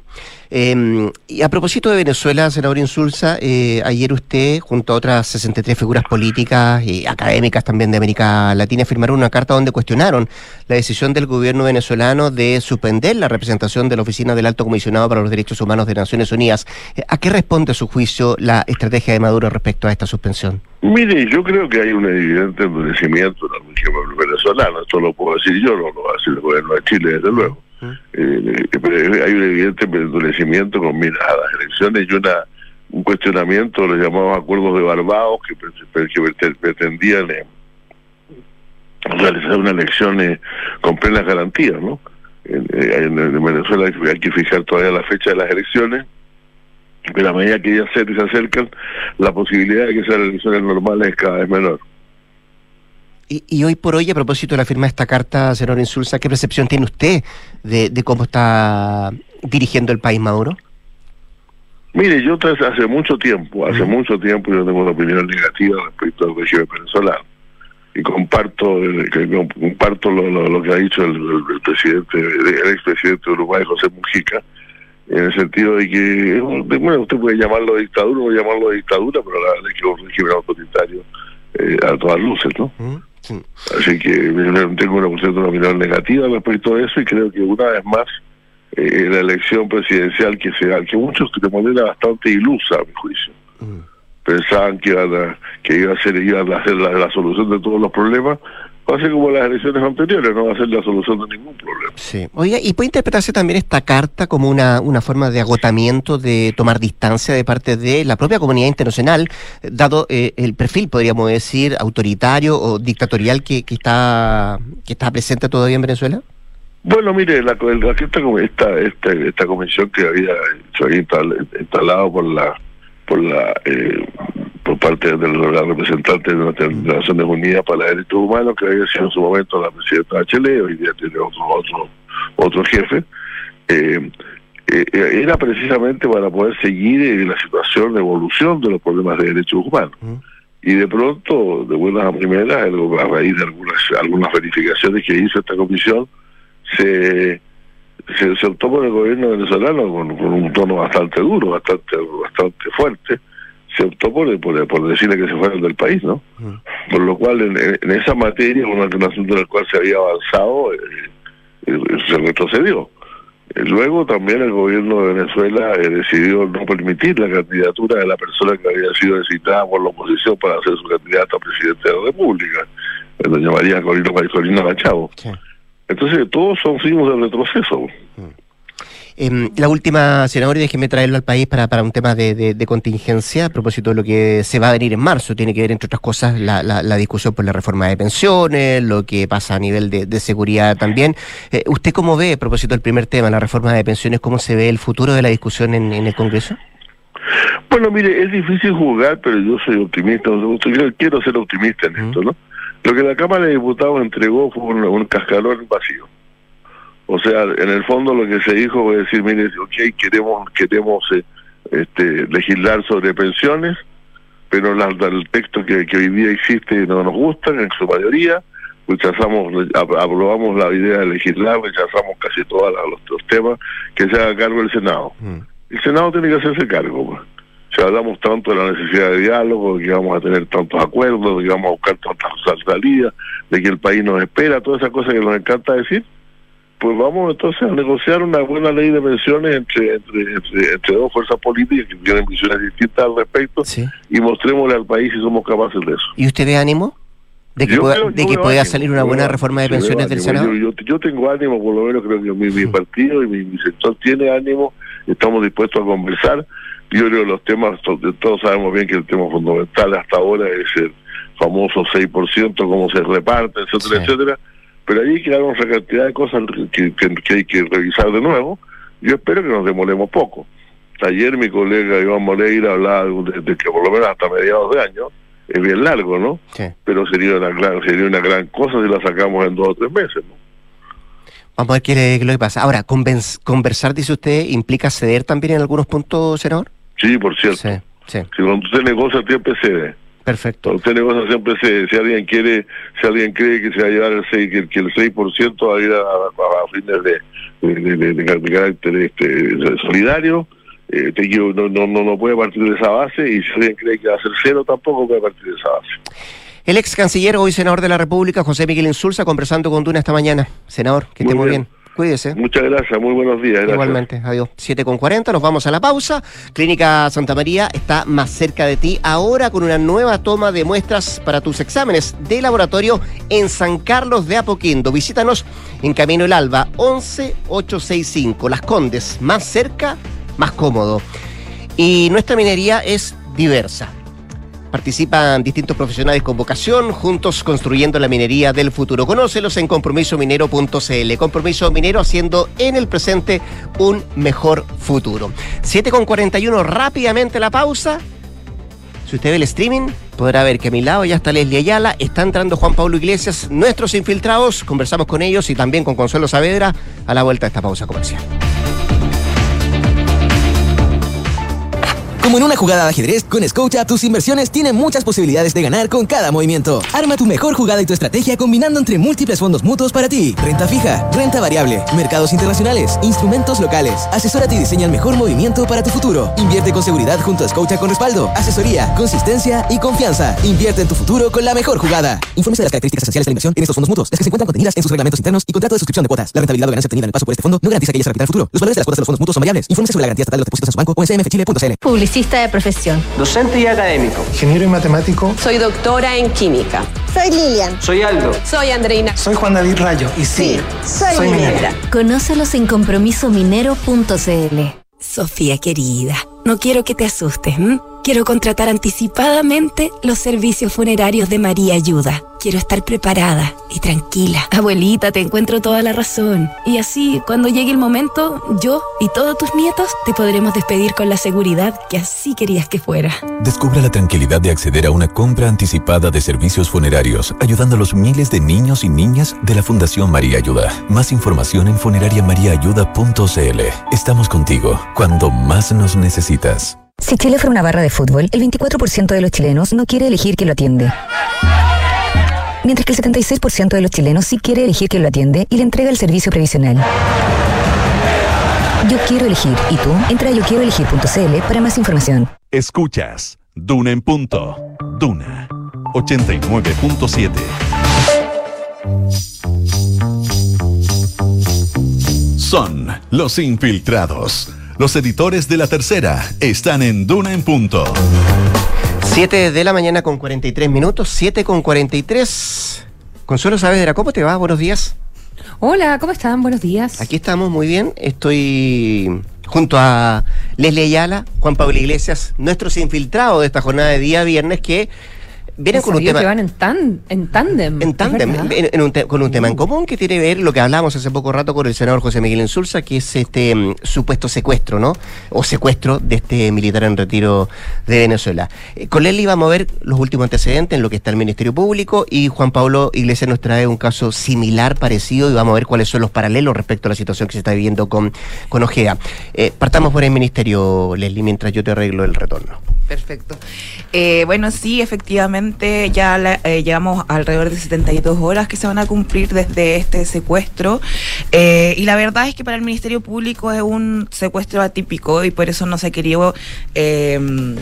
Eh, y a propósito de Venezuela, senador Insulza, eh, ayer usted, junto a otras 63 figuras políticas y académicas también de América Latina, firmaron una carta donde cuestionaron la decisión del gobierno venezolano de suspender la representación de la Oficina del Alto Comisionado para los Derechos Humanos de Naciones Unidas. Eh, ¿A qué responde, a su juicio, la estrategia de Maduro respecto a esta suspensión? Mire, yo creo que hay un evidente endurecimiento en el régimen venezolano, esto lo puedo decir yo, no lo decir el gobierno de Chile, desde luego. Eh, eh, hay un evidente endurecimiento con miras a las elecciones y una un cuestionamiento los llamados acuerdos de Barbados que, pre- que prete- pretendían eh, realizar una elección eh, con plenas garantías, ¿no? En, eh, en- en Venezuela hay que- fijar todavía la fecha de las elecciones, pero a medida que ya se, se acercan, la posibilidad de que sean elecciones normales es cada vez menor. Y, y hoy por hoy, a propósito de la firma de esta carta, senador Insulza, ¿qué percepción tiene usted de, de cómo está dirigiendo el país Maduro? Mire, yo tras- hace mucho tiempo, hace mucho tiempo yo tengo una opinión negativa respecto al régimen venezolano. Y comparto el- que- comparto lo, lo- lo que ha dicho el, el- el presidente, el expresidente de Uruguay, José Mujica, en el sentido de que, bueno, usted puede llamarlo dictadura o llamarlo dictadura, pero la verdad es que es un régimen autoritario eh, a todas luces, ¿no? Así que tengo una, una opinión negativa respecto a eso y creo que una vez más eh, la elección presidencial que se da, que muchos de manera bastante ilusa, a mi juicio, pensaban que, iban a- que iba a ser, iban a ser la, la solución de todos los problemas, va a ser como las elecciones anteriores, no va a ser la solución de ningún problema. Sí. Oiga, ¿y puede interpretarse también esta carta como una, una forma de agotamiento, de tomar distancia de parte de la propia comunidad internacional, dado eh, el perfil, podríamos decir, autoritario o dictatorial que, que está que está presente todavía en Venezuela? Bueno, mire, la, el- esta, esta, esta, comisión que había se había instal- instalado por la por la eh, por parte de la representante de las Naciones Unidas para los Derechos Humanos, que había sido en su momento la presidenta Bachelet, hoy día tiene otro otro otro jefe, eh, eh, era precisamente para poder seguir eh, la situación, la evolución de los problemas de derechos humanos. Y de pronto, de buenas a primeras, a raíz de algunas, algunas verificaciones que hizo esta comisión, se, se, se optó por el gobierno venezolano con, con un tono bastante duro, bastante bastante fuerte, se optó por, por, por decirle que se fueran del país, ¿no? Por lo cual, en, en esa materia, un asunto en el cual se había avanzado, eh, eh, se retrocedió. Eh, Luego también el gobierno de Venezuela decidió no permitir la candidatura de la persona que había sido designaada por la oposición para ser su candidata a presidente de la República, doña María Corina, Corina Machado. Entonces, todos son signos del retroceso. Em, la última, senador, y déjeme traerlo al país para, para un tema de, de- de contingencia, a propósito de lo que se va a venir en marzo. Tiene que ver, entre otras cosas, la, la- la discusión por la reforma de pensiones, lo que pasa a nivel de, de seguridad también. Eh, ¿Usted cómo ve, a propósito del primer tema, la reforma de pensiones, cómo se ve el futuro de la discusión en, en el Congreso? Bueno, mire, es difícil jugar, pero yo soy optimista, yo quiero ser optimista en esto, ¿no? Lo que la Cámara de Diputados entregó fue un, un cascarón vacío. O sea, en el fondo lo que se dijo fue decir, mire, ok, queremos, queremos eh, este, legislar sobre pensiones, pero la- el texto que, que hoy día existe no nos gusta en su mayoría, rechazamos, ap- aprobamos la idea de legislar, rechazamos casi todos los, temas que se haga cargo el Senado. El Senado tiene que hacerse cargo. pues. Si hablamos tanto de la necesidad de diálogo, de que vamos a tener tantos acuerdos, de que vamos a buscar tantas salidas, de que el país nos espera, todas esas cosas que nos encanta decir, pues vamos entonces a negociar una buena ley de pensiones entre, entre, entre, entre dos fuerzas políticas que tienen visiones distintas al respecto y mostrémosle al país si somos capaces de eso. ¿Y usted ve ánimo de que pueda, creo- de yo que veo pueda ánimo, salir una buena reforma de pensiones del. Senado? Yo, yo, yo tengo ánimo, por lo menos creo que mi, mi partido y mi, mi sector tiene ánimo, estamos dispuestos a conversar. Yo creo que los temas, to- todos sabemos bien que el tema fundamental hasta ahora es el famoso 6%, cómo se reparte, etcétera, etcétera. Pero allí quedaron otra cantidad de cosas que, que- que hay que revisar de nuevo. Yo espero que nos demoremos poco. ayer mi colega Iván Moreira hablaba de, que por lo menos hasta mediados de año es bien largo, ¿no? Sí. Pero sería una gran, sería una gran cosa si la sacamos en dos o tres meses, ¿no? Vamos a ver qué, es lo que pasa. Ahora, conversar, dice usted, implica ceder también en algunos puntos, senador. Sí, por cierto. Sí, sí, Si cuando usted negocia siempre cede. Perfecto. Usted negocia siempre cede. Si alguien quiere, si alguien cree que se va a llevar el 6, que, que el 6% va a ir a, a- a fines de, de, de- de- de- de carácter este, solidario, eh, te no, no, no, no puede partir de esa base y si alguien cree que va a ser cero tampoco puede partir de esa base. El ex canciller, hoy senador de la República, José Miguel Insulza, conversando con Duna esta mañana. Senador, que esté Muy muy bien. bien. Cuídese. Muchas gracias, muy buenos días. Gracias. Igualmente, adiós. 7 con 40, nos vamos a la pausa. Clínica Santa María está más cerca de ti ahora con una nueva toma de muestras para tus exámenes de laboratorio en San Carlos de Apoquindo. Visítanos en Camino El Alba 11865. Las Condes, más cerca, más cómodo. Y nuestra minería es diversa. Participan distintos profesionales con vocación, juntos construyendo la minería del futuro. Conócelos en compromisominero.cl. Compromiso Minero haciendo en el presente un mejor futuro. 7 con 41, rápidamente la pausa. Si usted ve el streaming, podrá ver que a mi lado ya está Leslie Ayala, está entrando Juan Pablo Iglesias, nuestros infiltrados. Conversamos con ellos y también con Consuelo Saavedra a la vuelta de esta pausa comercial. Como en una jugada de ajedrez, con Scotia tus inversiones tienen muchas posibilidades de ganar con cada movimiento. Arma tu mejor jugada y tu estrategia combinando entre múltiples fondos mutuos para ti. Renta fija, renta variable, mercados internacionales, instrumentos locales. Asesórate y diseña el mejor movimiento para tu futuro. Invierte con seguridad junto a Scotia con respaldo, asesoría, consistencia y confianza. Invierte en tu futuro con la mejor jugada. Infórmese de las características esenciales de la inversión en estos fondos mutuos, las que se encuentran contenidas en sus reglamentos internos y contrato de suscripción de cuotas. La rentabilidad o ganancia obtenida en el paso por este fondo no garantiza que ella se el futuro. Los valores de las cuotas de los fondos mutuos son variables. Sobre la garantía estatal de los depósitos en su banco o en cmfchile.cl. Publicista de profesión. Docente y académico. Ingeniero y matemático. Soy doctora en química. Soy Lilian. Soy Aldo. Soy Andreina. Soy Juan David Rayo y sí, soy minera. Conócelos en compromisominero.cl. Sofía querida, no quiero que te asustes. Quiero contratar anticipadamente los servicios funerarios de María Ayuda. Quiero estar preparada y tranquila. Abuelita, te encuentro toda la razón. Y así, cuando llegue el momento, yo y todos tus nietos te podremos despedir con la seguridad que así querías que fuera. Descubra la tranquilidad de acceder a una compra anticipada de servicios funerarios, ayudando a los miles de niños y niñas de la Fundación María Ayuda. Más información en funerariamariaayuda.cl. Estamos contigo cuando más nos necesitas. Si Chile fuera una barra de fútbol, el 24% de los chilenos no quiere elegir quién lo atiende. Mientras que el 76% de los chilenos sí quiere elegir quién lo atiende y le entrega el servicio previsional. Yo quiero elegir. ¿Y tú? Entra a yoquieroelegir.cl para más información. Escuchas Duna en punto. Duna 89.7. Son los infiltrados. Los editores de la tercera están en Duna en punto. 7 de la mañana con 43 minutos, 7 con 43. Consuelo Saavedra, ¿cómo te va? Buenos días. Hola, ¿cómo están? Buenos días. Aquí estamos muy bien. Estoy junto a Leslie Ayala, Juan Pablo Iglesias, nuestros infiltrados de esta jornada de día viernes que vienen con un tema que van en, tan, en tándem. en ¿es tándem, verdad? en- en un te- con un tema en común que tiene que ver lo que hablamos hace poco rato con el senador José Miguel Insulza, que es este mm, supuesto secuestro, ¿no? O secuestro de este militar en retiro de Venezuela. Eh, con él íbamos a ver los últimos antecedentes en lo que está el Ministerio Público y Juan Pablo Iglesias nos trae un caso similar, parecido, y vamos a ver cuáles son los paralelos respecto a la situación que se está viviendo con, con Ojeda. Eh, partamos por el Ministerio, Leslie, mientras yo te arreglo el retorno. Perfecto. Eh, bueno, sí, efectivamente, ya eh, llevamos alrededor de 72 horas que se van a cumplir desde este secuestro. Eh, y la verdad es que para el Ministerio Público es un secuestro atípico y por eso no se eh,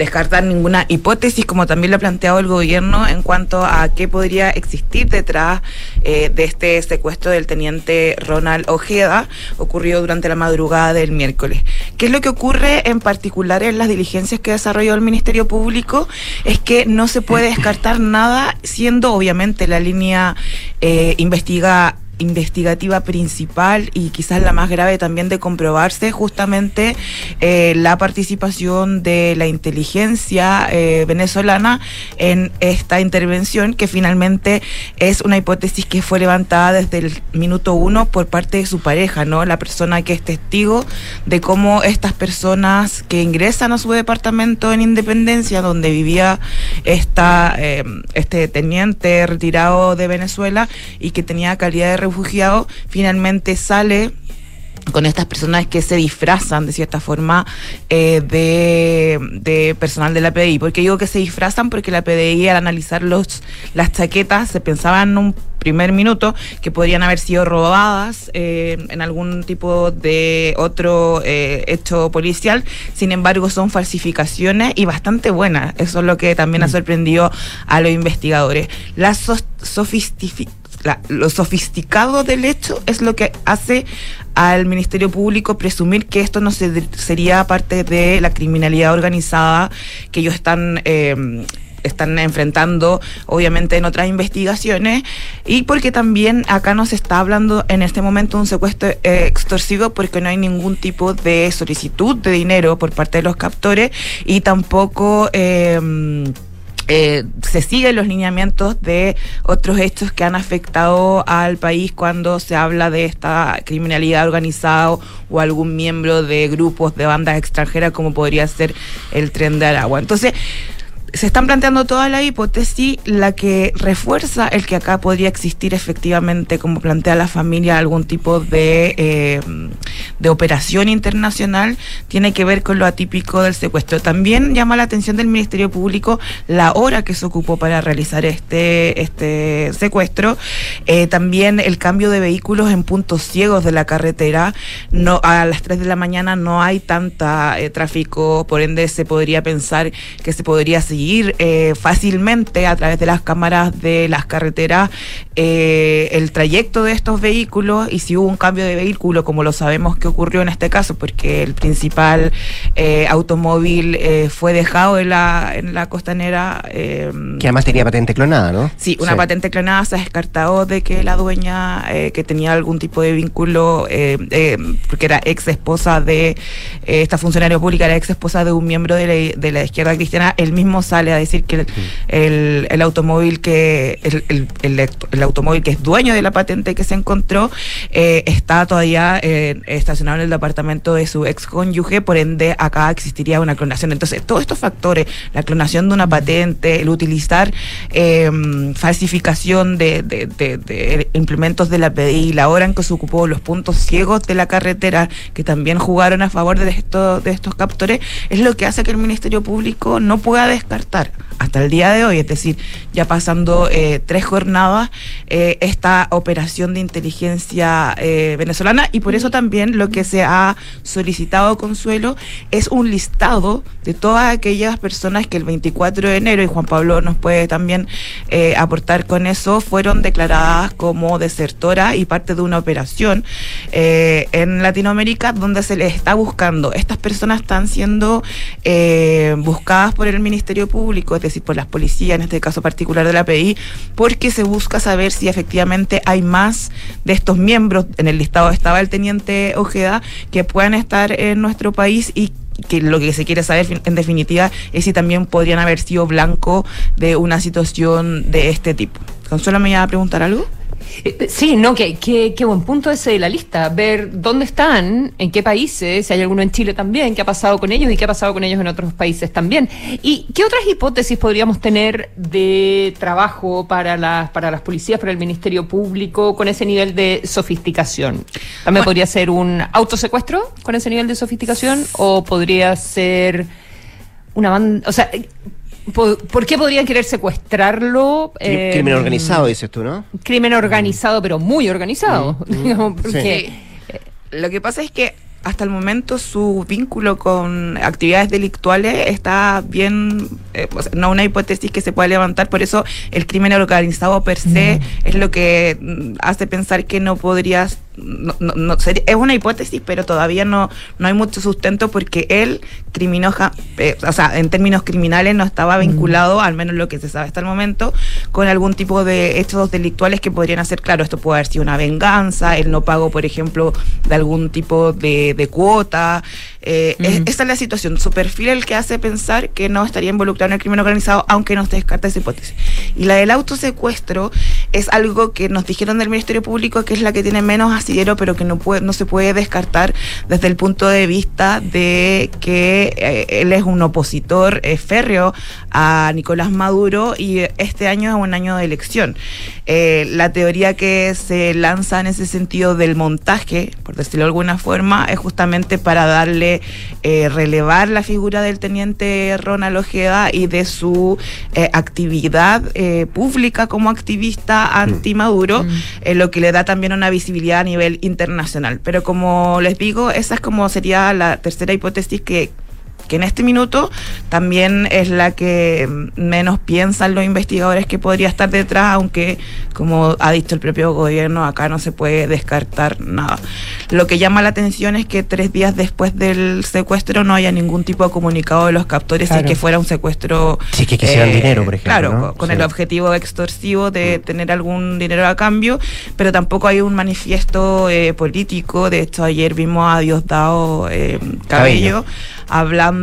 descartar ninguna hipótesis, como también lo ha planteado el gobierno, en cuanto a qué podría existir detrás eh, de este secuestro del teniente Ronald Ojeda, ocurrido durante la madrugada del miércoles. ¿Qué es lo que ocurre en particular en las diligencias que desarrolló el Ministerio Público? Es que no se puede descartar nada, siendo obviamente la línea eh, investiga investigativa principal y quizás la más grave también de comprobarse justamente eh, la participación de la inteligencia eh, venezolana en esta intervención que finalmente es una hipótesis que fue levantada desde el minuto uno por parte de su pareja, ¿no? La persona que es testigo de cómo estas personas que ingresan a su departamento en Independencia, donde vivía esta, eh, este teniente retirado de Venezuela y que tenía calidad de refugiado, finalmente sale con estas personas que se disfrazan de cierta forma eh, de, de personal de la PDI. porque digo que se disfrazan? Porque la PDI al analizar los, las chaquetas se pensaba en un primer minuto que podrían haber sido robadas eh, en algún tipo de otro eh, hecho policial. Sin embargo, son falsificaciones y bastante buenas. Eso es lo que también ha Mm. sorprendido a los investigadores. La sos- sofistifi- lo sofisticado del hecho es lo que hace al Ministerio Público presumir que esto no se- sería parte de la criminalidad organizada que ellos están... eh, están enfrentando obviamente en otras investigaciones. Y porque también acá no se está hablando en este momento un secuestro eh, extorsivo porque no hay ningún tipo de solicitud de dinero por parte de los captores y tampoco eh, eh, se siguen los lineamientos de otros hechos que han afectado al país cuando se habla de esta criminalidad organizada o, algún miembro de grupos de bandas extranjeras como podría ser el tren de Aragua. Entonces, se están planteando toda la hipótesis, la que refuerza el que acá podría existir efectivamente, como plantea la familia, algún tipo de, eh, de operación internacional, tiene que ver con lo atípico del secuestro. También llama la atención del Ministerio Público la hora que se ocupó para realizar este, este secuestro. Eh, también el cambio de vehículos en puntos ciegos de la carretera. No, a las 3 de la mañana no hay tanta eh, tráfico, por ende se podría pensar que se podría seguir eh, fácilmente a través de las cámaras de las carreteras eh, el trayecto de estos vehículos y si hubo un cambio de vehículo, como lo sabemos que ocurrió en este caso, porque el principal eh, automóvil fue dejado en la, en la costanera. Que además tenía patente clonada, ¿no? Sí, una patente clonada se ha descartado de que la dueña que tenía algún tipo de vínculo, porque era ex esposa de esta funcionaria pública, era ex esposa de un miembro de la, de la izquierda cristiana, él mismo sale a decir que el, el- automóvil que el, el- automóvil que es dueño de la patente que se encontró eh, está todavía eh, estacionado en el departamento de su ex cónyuge, por ende acá existiría una clonación. Entonces, todos estos factores, la clonación de una patente, el utilizar eh, falsificación de, de- de- de implementos de la PDI, la hora en que se ocupó los puntos ciegos de la carretera, que también jugaron a favor de, esto, de estos captores, es lo que hace que el Ministerio Público no pueda descartar tartar. Hasta el día de hoy, es decir, ya pasando eh, tres jornadas, eh, esta operación de inteligencia eh, venezolana y por eso también lo que se ha solicitado Consuelo es un listado de todas aquellas personas que el 24 de enero, y Juan Pablo nos puede también aportar con eso, fueron declaradas como desertoras y parte de una operación en Latinoamérica donde se les está buscando. Estas personas están siendo buscadas por el Ministerio Público, es decir, por las policías, en este caso particular de la porque se busca saber si efectivamente hay más de estos miembros. En el listado estaba el teniente Ojeda, que puedan estar en nuestro país y que lo que se quiere saber en definitiva es si también podrían haber sido blanco de una situación de este tipo. Consuelo me iba a preguntar algo. Eh, Sí, no, que, que, qué buen punto ese de la lista, ver dónde están, en qué países, si hay alguno en Chile también, qué ha pasado con ellos y qué ha pasado con ellos en otros países también. ¿Y qué otras hipótesis podríamos tener de trabajo para las, para las policías, para el Ministerio Público, con ese nivel de sofisticación? ¿También podría ser un autosecuestro con ese nivel de sofisticación o podría ser una banda, o sea... ¿Por qué podrían querer secuestrarlo? Eh, Crimen organizado, dices tú, ¿no? crimen organizado, pero muy organizado. digamos, porque Lo que pasa es que hasta el momento su vínculo con actividades delictuales está bien, eh, o sea, no una hipótesis que se pueda levantar, por eso el crimen organizado per se es lo que mm, hace pensar que no podría no- no- no- sería- es una hipótesis, pero todavía no, no hay mucho sustento porque él criminó, ja- eh, o sea, en términos criminales no estaba vinculado, al menos lo que se sabe hasta el momento, con algún tipo de hechos delictuales que podrían hacer, claro, esto puede haber sido una venganza, el no pago, por ejemplo, de algún tipo de, de cuota. Eh, es- esa es la situación. Su perfil es el que hace pensar que no estaría involucrado en el crimen organizado, aunque no se descarta esa hipótesis. Y la del autosecuestro es algo que nos dijeron del Ministerio Público que es la que tiene menos asidero, pero que no, puede, no se puede descartar desde el punto de vista de que eh, él es un opositor eh, férreo a Nicolás Maduro y este año es un año de elección. Eh, la teoría que se lanza en ese sentido del montaje, por decirlo de alguna forma, es justamente para darle, eh, relevar la figura del teniente Ronald Ojeda y de su eh, actividad eh, pública como activista anti-Maduro, eh, lo que le da también una visibilidad a nivel internacional. Pero como les digo, esa es como sería la tercera hipótesis que que en este minuto también es la que mm, menos piensan los investigadores que podría estar detrás, aunque como ha dicho el propio gobierno, acá no se puede descartar nada. Lo que llama la atención es que tres días después del secuestro no haya ningún tipo de comunicado de los captores Claro. y que fuera un secuestro Sí, que quisieran dinero, por ejemplo, Claro, ¿no? con- con Sí. el objetivo extorsivo de tener algún dinero a cambio, pero tampoco hay un manifiesto eh, político. De hecho, ayer vimos a Diosdado eh, Cabello. Cabello hablando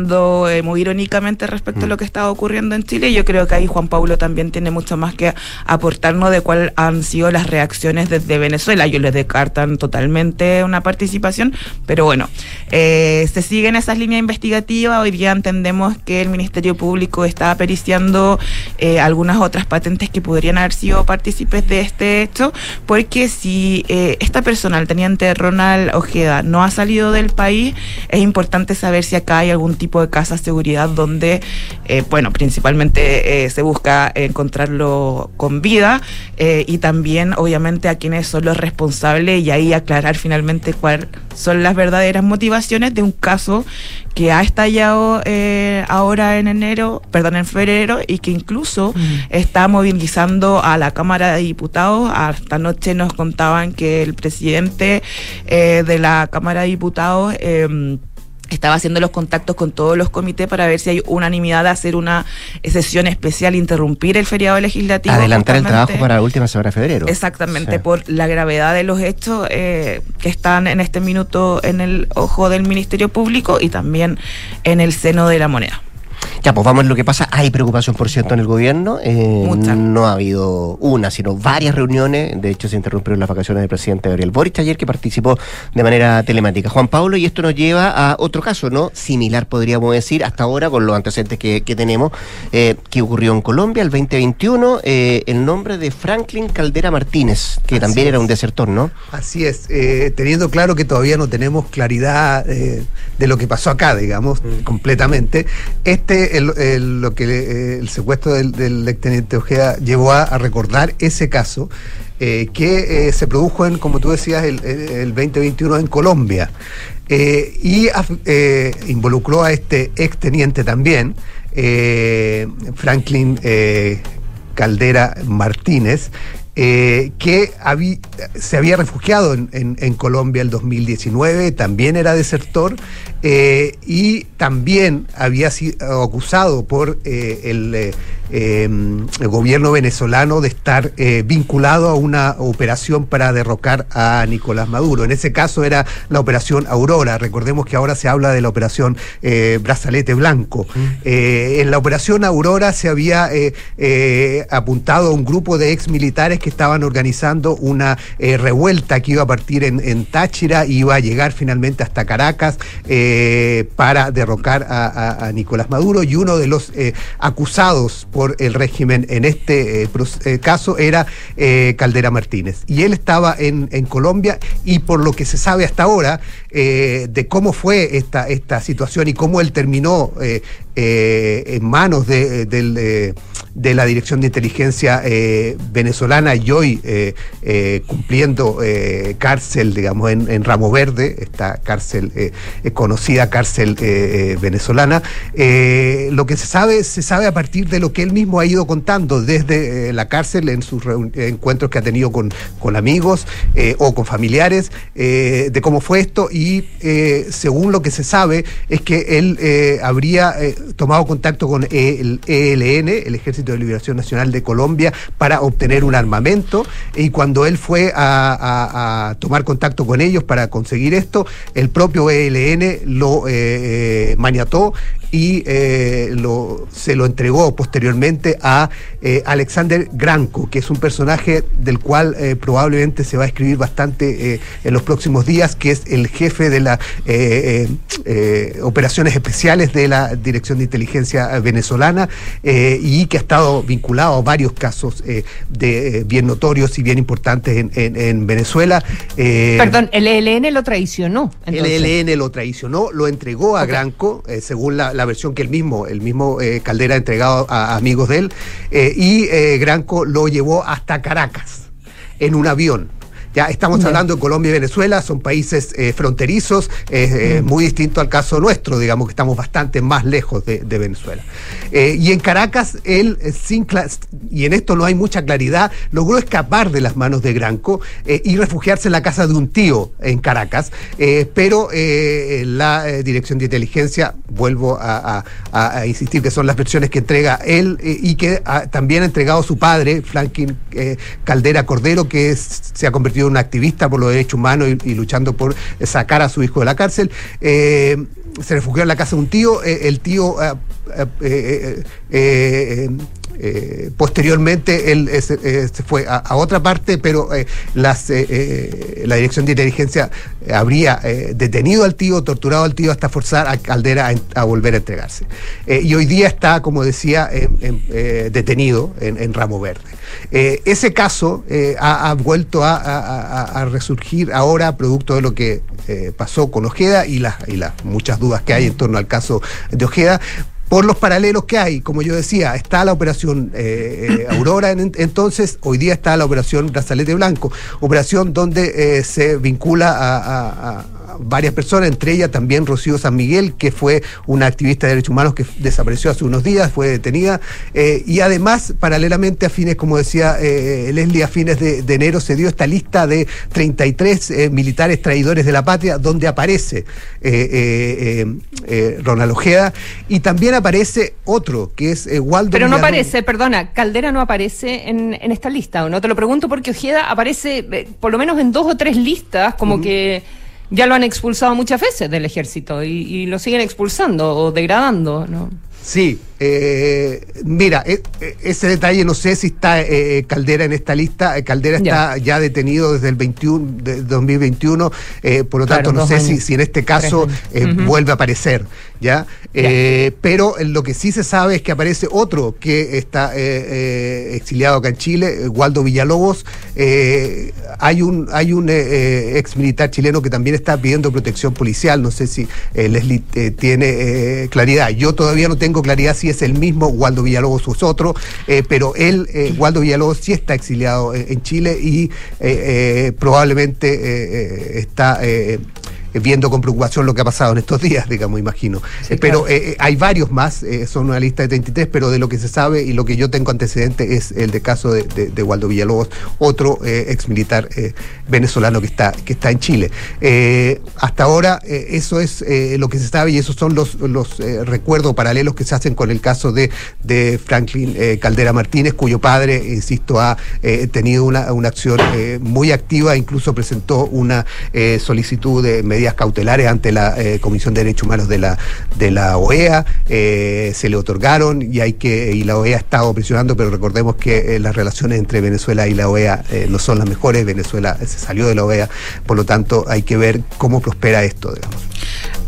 eh, muy irónicamente respecto a lo que estaba ocurriendo en Chile. Yo creo que ahí Juan Pablo también tiene mucho más que aportarnos de cuáles han sido las reacciones desde Venezuela. Ellos les descartan totalmente una participación, pero bueno, eh, se siguen esas líneas investigativas. Hoy día entendemos que el Ministerio Público está periciando eh, algunas otras patentes que podrían haber sido partícipes de este hecho, porque si eh, esta persona, el teniente Ronald Ojeda, no ha salido del país, es importante saber si acá hay algún tipo de casa de seguridad donde, eh, bueno, principalmente eh, se busca encontrarlo con vida eh, y también, obviamente, a quienes son los responsables y ahí aclarar finalmente cuáles son las verdaderas motivaciones de un caso que ha estallado eh, ahora en enero, perdón, en febrero y que incluso está movilizando a la Cámara de Diputados. Hasta anoche nos contaban que el presidente eh, de la Cámara de Diputados eh, estaba haciendo los contactos con todos los comités para ver si hay unanimidad de hacer una sesión especial, interrumpir el feriado legislativo. Adelantar el trabajo para la última semana de febrero. Exactamente, Sí. por la gravedad de los hechos eh, que están en este minuto en el ojo del Ministerio Público y también en el seno de la moneda. Ya, pues vamos a lo que pasa. Hay preocupación, por cierto, en el gobierno. Eh, Mucha. No ha habido una, sino varias reuniones. De hecho, se interrumpieron las vacaciones del presidente Gabriel Boric ayer, que participó de manera telemática. Juan Pablo, y esto nos lleva a otro caso, ¿no? Similar, podríamos decir, hasta ahora, con los antecedentes que, que tenemos, eh, que ocurrió en Colombia el 2021, eh, el nombre de Franklin Caldera Martínez, que Así también era un desertor, ¿no? Así es, eh, teniendo claro que todavía no tenemos claridad eh, de lo que pasó acá, digamos, completamente. Este, el, lo que eh, el secuestro del, del exteniente Ojeda llevó a, recordar ese caso eh, que eh, se produjo en, como tú decías, el, el- el 2021 en Colombia. Y involucró a este exteniente también, Franklin Caldera Martínez, que se había refugiado en, en- en Colombia el 2019, también era desertor eh, y también había sido acusado por eh, el, eh, eh, el gobierno venezolano de estar vinculado a una operación para derrocar a Nicolás Maduro. En ese caso era la operación Aurora. Recordemos que ahora se habla de la operación Brazalete Blanco. Eh, en la operación Aurora se había apuntado a un grupo de ex militares que estaban organizando una revuelta que iba a partir en, en Táchira y iba a llegar finalmente hasta Caracas eh, para derrocar a, Nicolás Maduro y uno de los eh, acusados por el régimen en este eh, eh, caso era eh, Caldera Martínez. Y él estaba en Colombia y por lo que se sabe hasta ahora eh, de cómo fue esta, esta situación y cómo él terminó eh, eh, en manos de, del, eh, de la Dirección de Inteligencia venezolana y hoy cumpliendo cárcel, digamos, en, en Ramo Verde, esta cárcel conocida cárcel venezolana. Lo que se sabe, se sabe a partir de lo que él mismo ha ido contando desde la cárcel en sus encuentros que ha tenido con, con amigos o con familiares, de cómo fue esto y eh, según lo que se sabe es que él eh, habría eh, tomado contacto con el ELN, el Ejército de Liberación Nacional de Colombia, para obtener un armamento. Y cuando él fue a, tomar contacto con ellos para conseguir esto, el propio ELN lo maniató y lo, se lo entregó posteriormente a Alexander Granco, que es un personaje del cual probablemente se va a escribir bastante en los próximos días, que es el jefe de las operaciones especiales de la Dirección de Inteligencia eh, venezolana eh, y que ha estado vinculado a varios casos eh, de eh, bien notorios y bien importantes en, en- en Venezuela. Eh, Perdón, el ELN lo traicionó. el. ELN lo traicionó, lo entregó a Granco, eh, según la, la versión que él mismo, el mismo eh, Caldera ha entregado a, a amigos de él, eh, y eh, Granco lo llevó hasta Caracas en un avión. Ya estamos hablando de Colombia y Venezuela, son países eh, fronterizos, eh, muy distinto al caso nuestro, digamos que estamos bastante más lejos de, de Venezuela. Eh, y en Caracas, él, eh, sin y en esto no hay mucha claridad, logró escapar de las manos de Granco y refugiarse en la casa de un tío en Caracas, pero la Dirección de Inteligencia, vuelvo a, a- a- a insistir que son las versiones que entrega él y que también ha entregado su padre, Franklin Caldera Cordero, que es- se ha convertido en un activista por los derechos humanos y, luchando por sacar a su hijo de la cárcel. Eh, se refugió en la casa de un tío, eh, el tío eh, eh, posteriormente él se, fue a, otra parte, pero eh, eh, la dirección de inteligencia habría detenido al tío, torturado al tío hasta forzar a Caldera a, volver a entregarse. Y hoy día está, como decía, en- en, detenido en, Ramo Verde. Ese caso ha, vuelto a, a- resurgir ahora producto de lo que pasó con Ojeda y las, y las muchas dudas que hay en torno al caso de Ojeda por los paralelos que hay. Como yo decía, está la operación eh, eh, Aurora, en- entonces hoy día está la operación Brazalete Blanco, operación donde eh, se vincula a, varias personas, entre ellas también Rocío San Miguel, que fue una activista de derechos humanos que desapareció hace unos días, fue detenida, y además, paralelamente a fines, como decía Leslie, a fines de, enero se dio esta lista de 33 eh, militares traidores de la patria, donde aparece Ronald Ojeda, y también aparece otro, que es eh, Waldo Pero no aparece, perdona, Caldera no aparece en, en esta lista, ¿o no? Te lo pregunto porque Ojeda aparece eh, por lo menos en dos o tres listas, como que ya lo han expulsado muchas veces del ejército y, y lo siguen expulsando o degradando, ¿no? Sí, eh, mira, e- e- ese detalle no sé si está eh, Caldera en esta lista. Eh, Caldera está ya detenido desde el 21 de 2021, eh, por lo Claro, tanto no sé si, en este caso eh, vuelve a aparecer, ¿ya? Eh, pero eh, lo que sí se sabe es que aparece otro que está eh, eh, exiliado acá en Chile, eh, Waldo Villalobos. Eh, hay un hay un eh, eh, ex militar chileno que también está pidiendo protección policial. No sé si eh, Leslie eh, tiene eh, claridad. Yo todavía no tengo claridad si es el mismo Waldo Villalobos es otro, eh, pero él, eh, Waldo Villalobos, sí está exiliado en, en Chile y eh, eh, probablemente eh, eh, está eh, viendo con preocupación lo que ha pasado en estos días, digamos, imagino. Eh, pero claro. eh, eh, hay varios más, eh, son una lista de 33, pero de lo que se sabe y lo que yo tengo antecedente es el de caso de, de- de Waldo Villalobos, otro eh, ex militar eh, venezolano que está, que está en Chile. Eh, hasta ahora eh, eso es eh, lo que se sabe y esos son los, los eh, recuerdos paralelos que se hacen con el caso de, de Franklin eh, Caldera Martínez, cuyo padre, insisto, ha eh, tenido una, una acción eh, muy activa, incluso presentó una eh, solicitud de medidas cautelares ante la eh, Comisión de Derechos Humanos de la, de la OEA, eh, se le otorgaron y hay que y la OEA ha estado presionando, pero recordemos que eh, las relaciones entre Venezuela y la OEA eh, no son las mejores, Venezuela se salió de la OEA, por lo tanto hay que ver cómo prospera esto, digamos.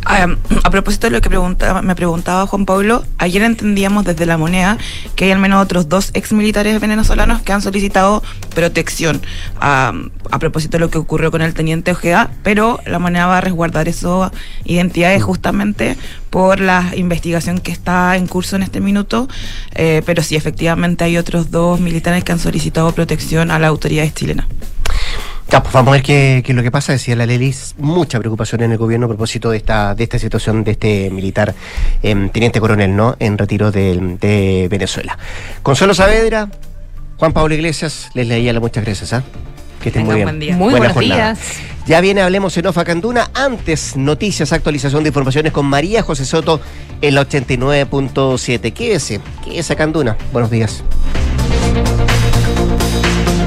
Ah, a propósito de lo que preguntaba, me preguntaba Juan Pablo, ayer entendíamos desde la moneda que hay al menos otros dos ex militares venezolanos que han solicitado protección. Ah, a propósito de lo que ocurrió con el teniente Ojeda, pero la moneda va a resguardar esas identidades justamente por la investigación que está en curso en este minuto, eh, pero sí, efectivamente hay otros dos militares que han solicitado protección a las autoridades chilenas. Ya, pues vamos a ver qué, qué es lo que pasa. Decía la Lelis, mucha preocupación en el gobierno a propósito de esta, de esta situación de este militar, em, teniente coronel, ¿no? En retiro de, de Venezuela. Consuelo Saavedra, Juan Pablo Iglesias, les leía muchas gracias, ¿ah? Que estén muy bien. buen día. Muy Buena buenos jornada. días. Ya viene Hablemos en Ofa Canduna. Antes, noticias, actualización de informaciones con María José Soto en la 89.7. Quédese, quédese Canduna. Buenos días.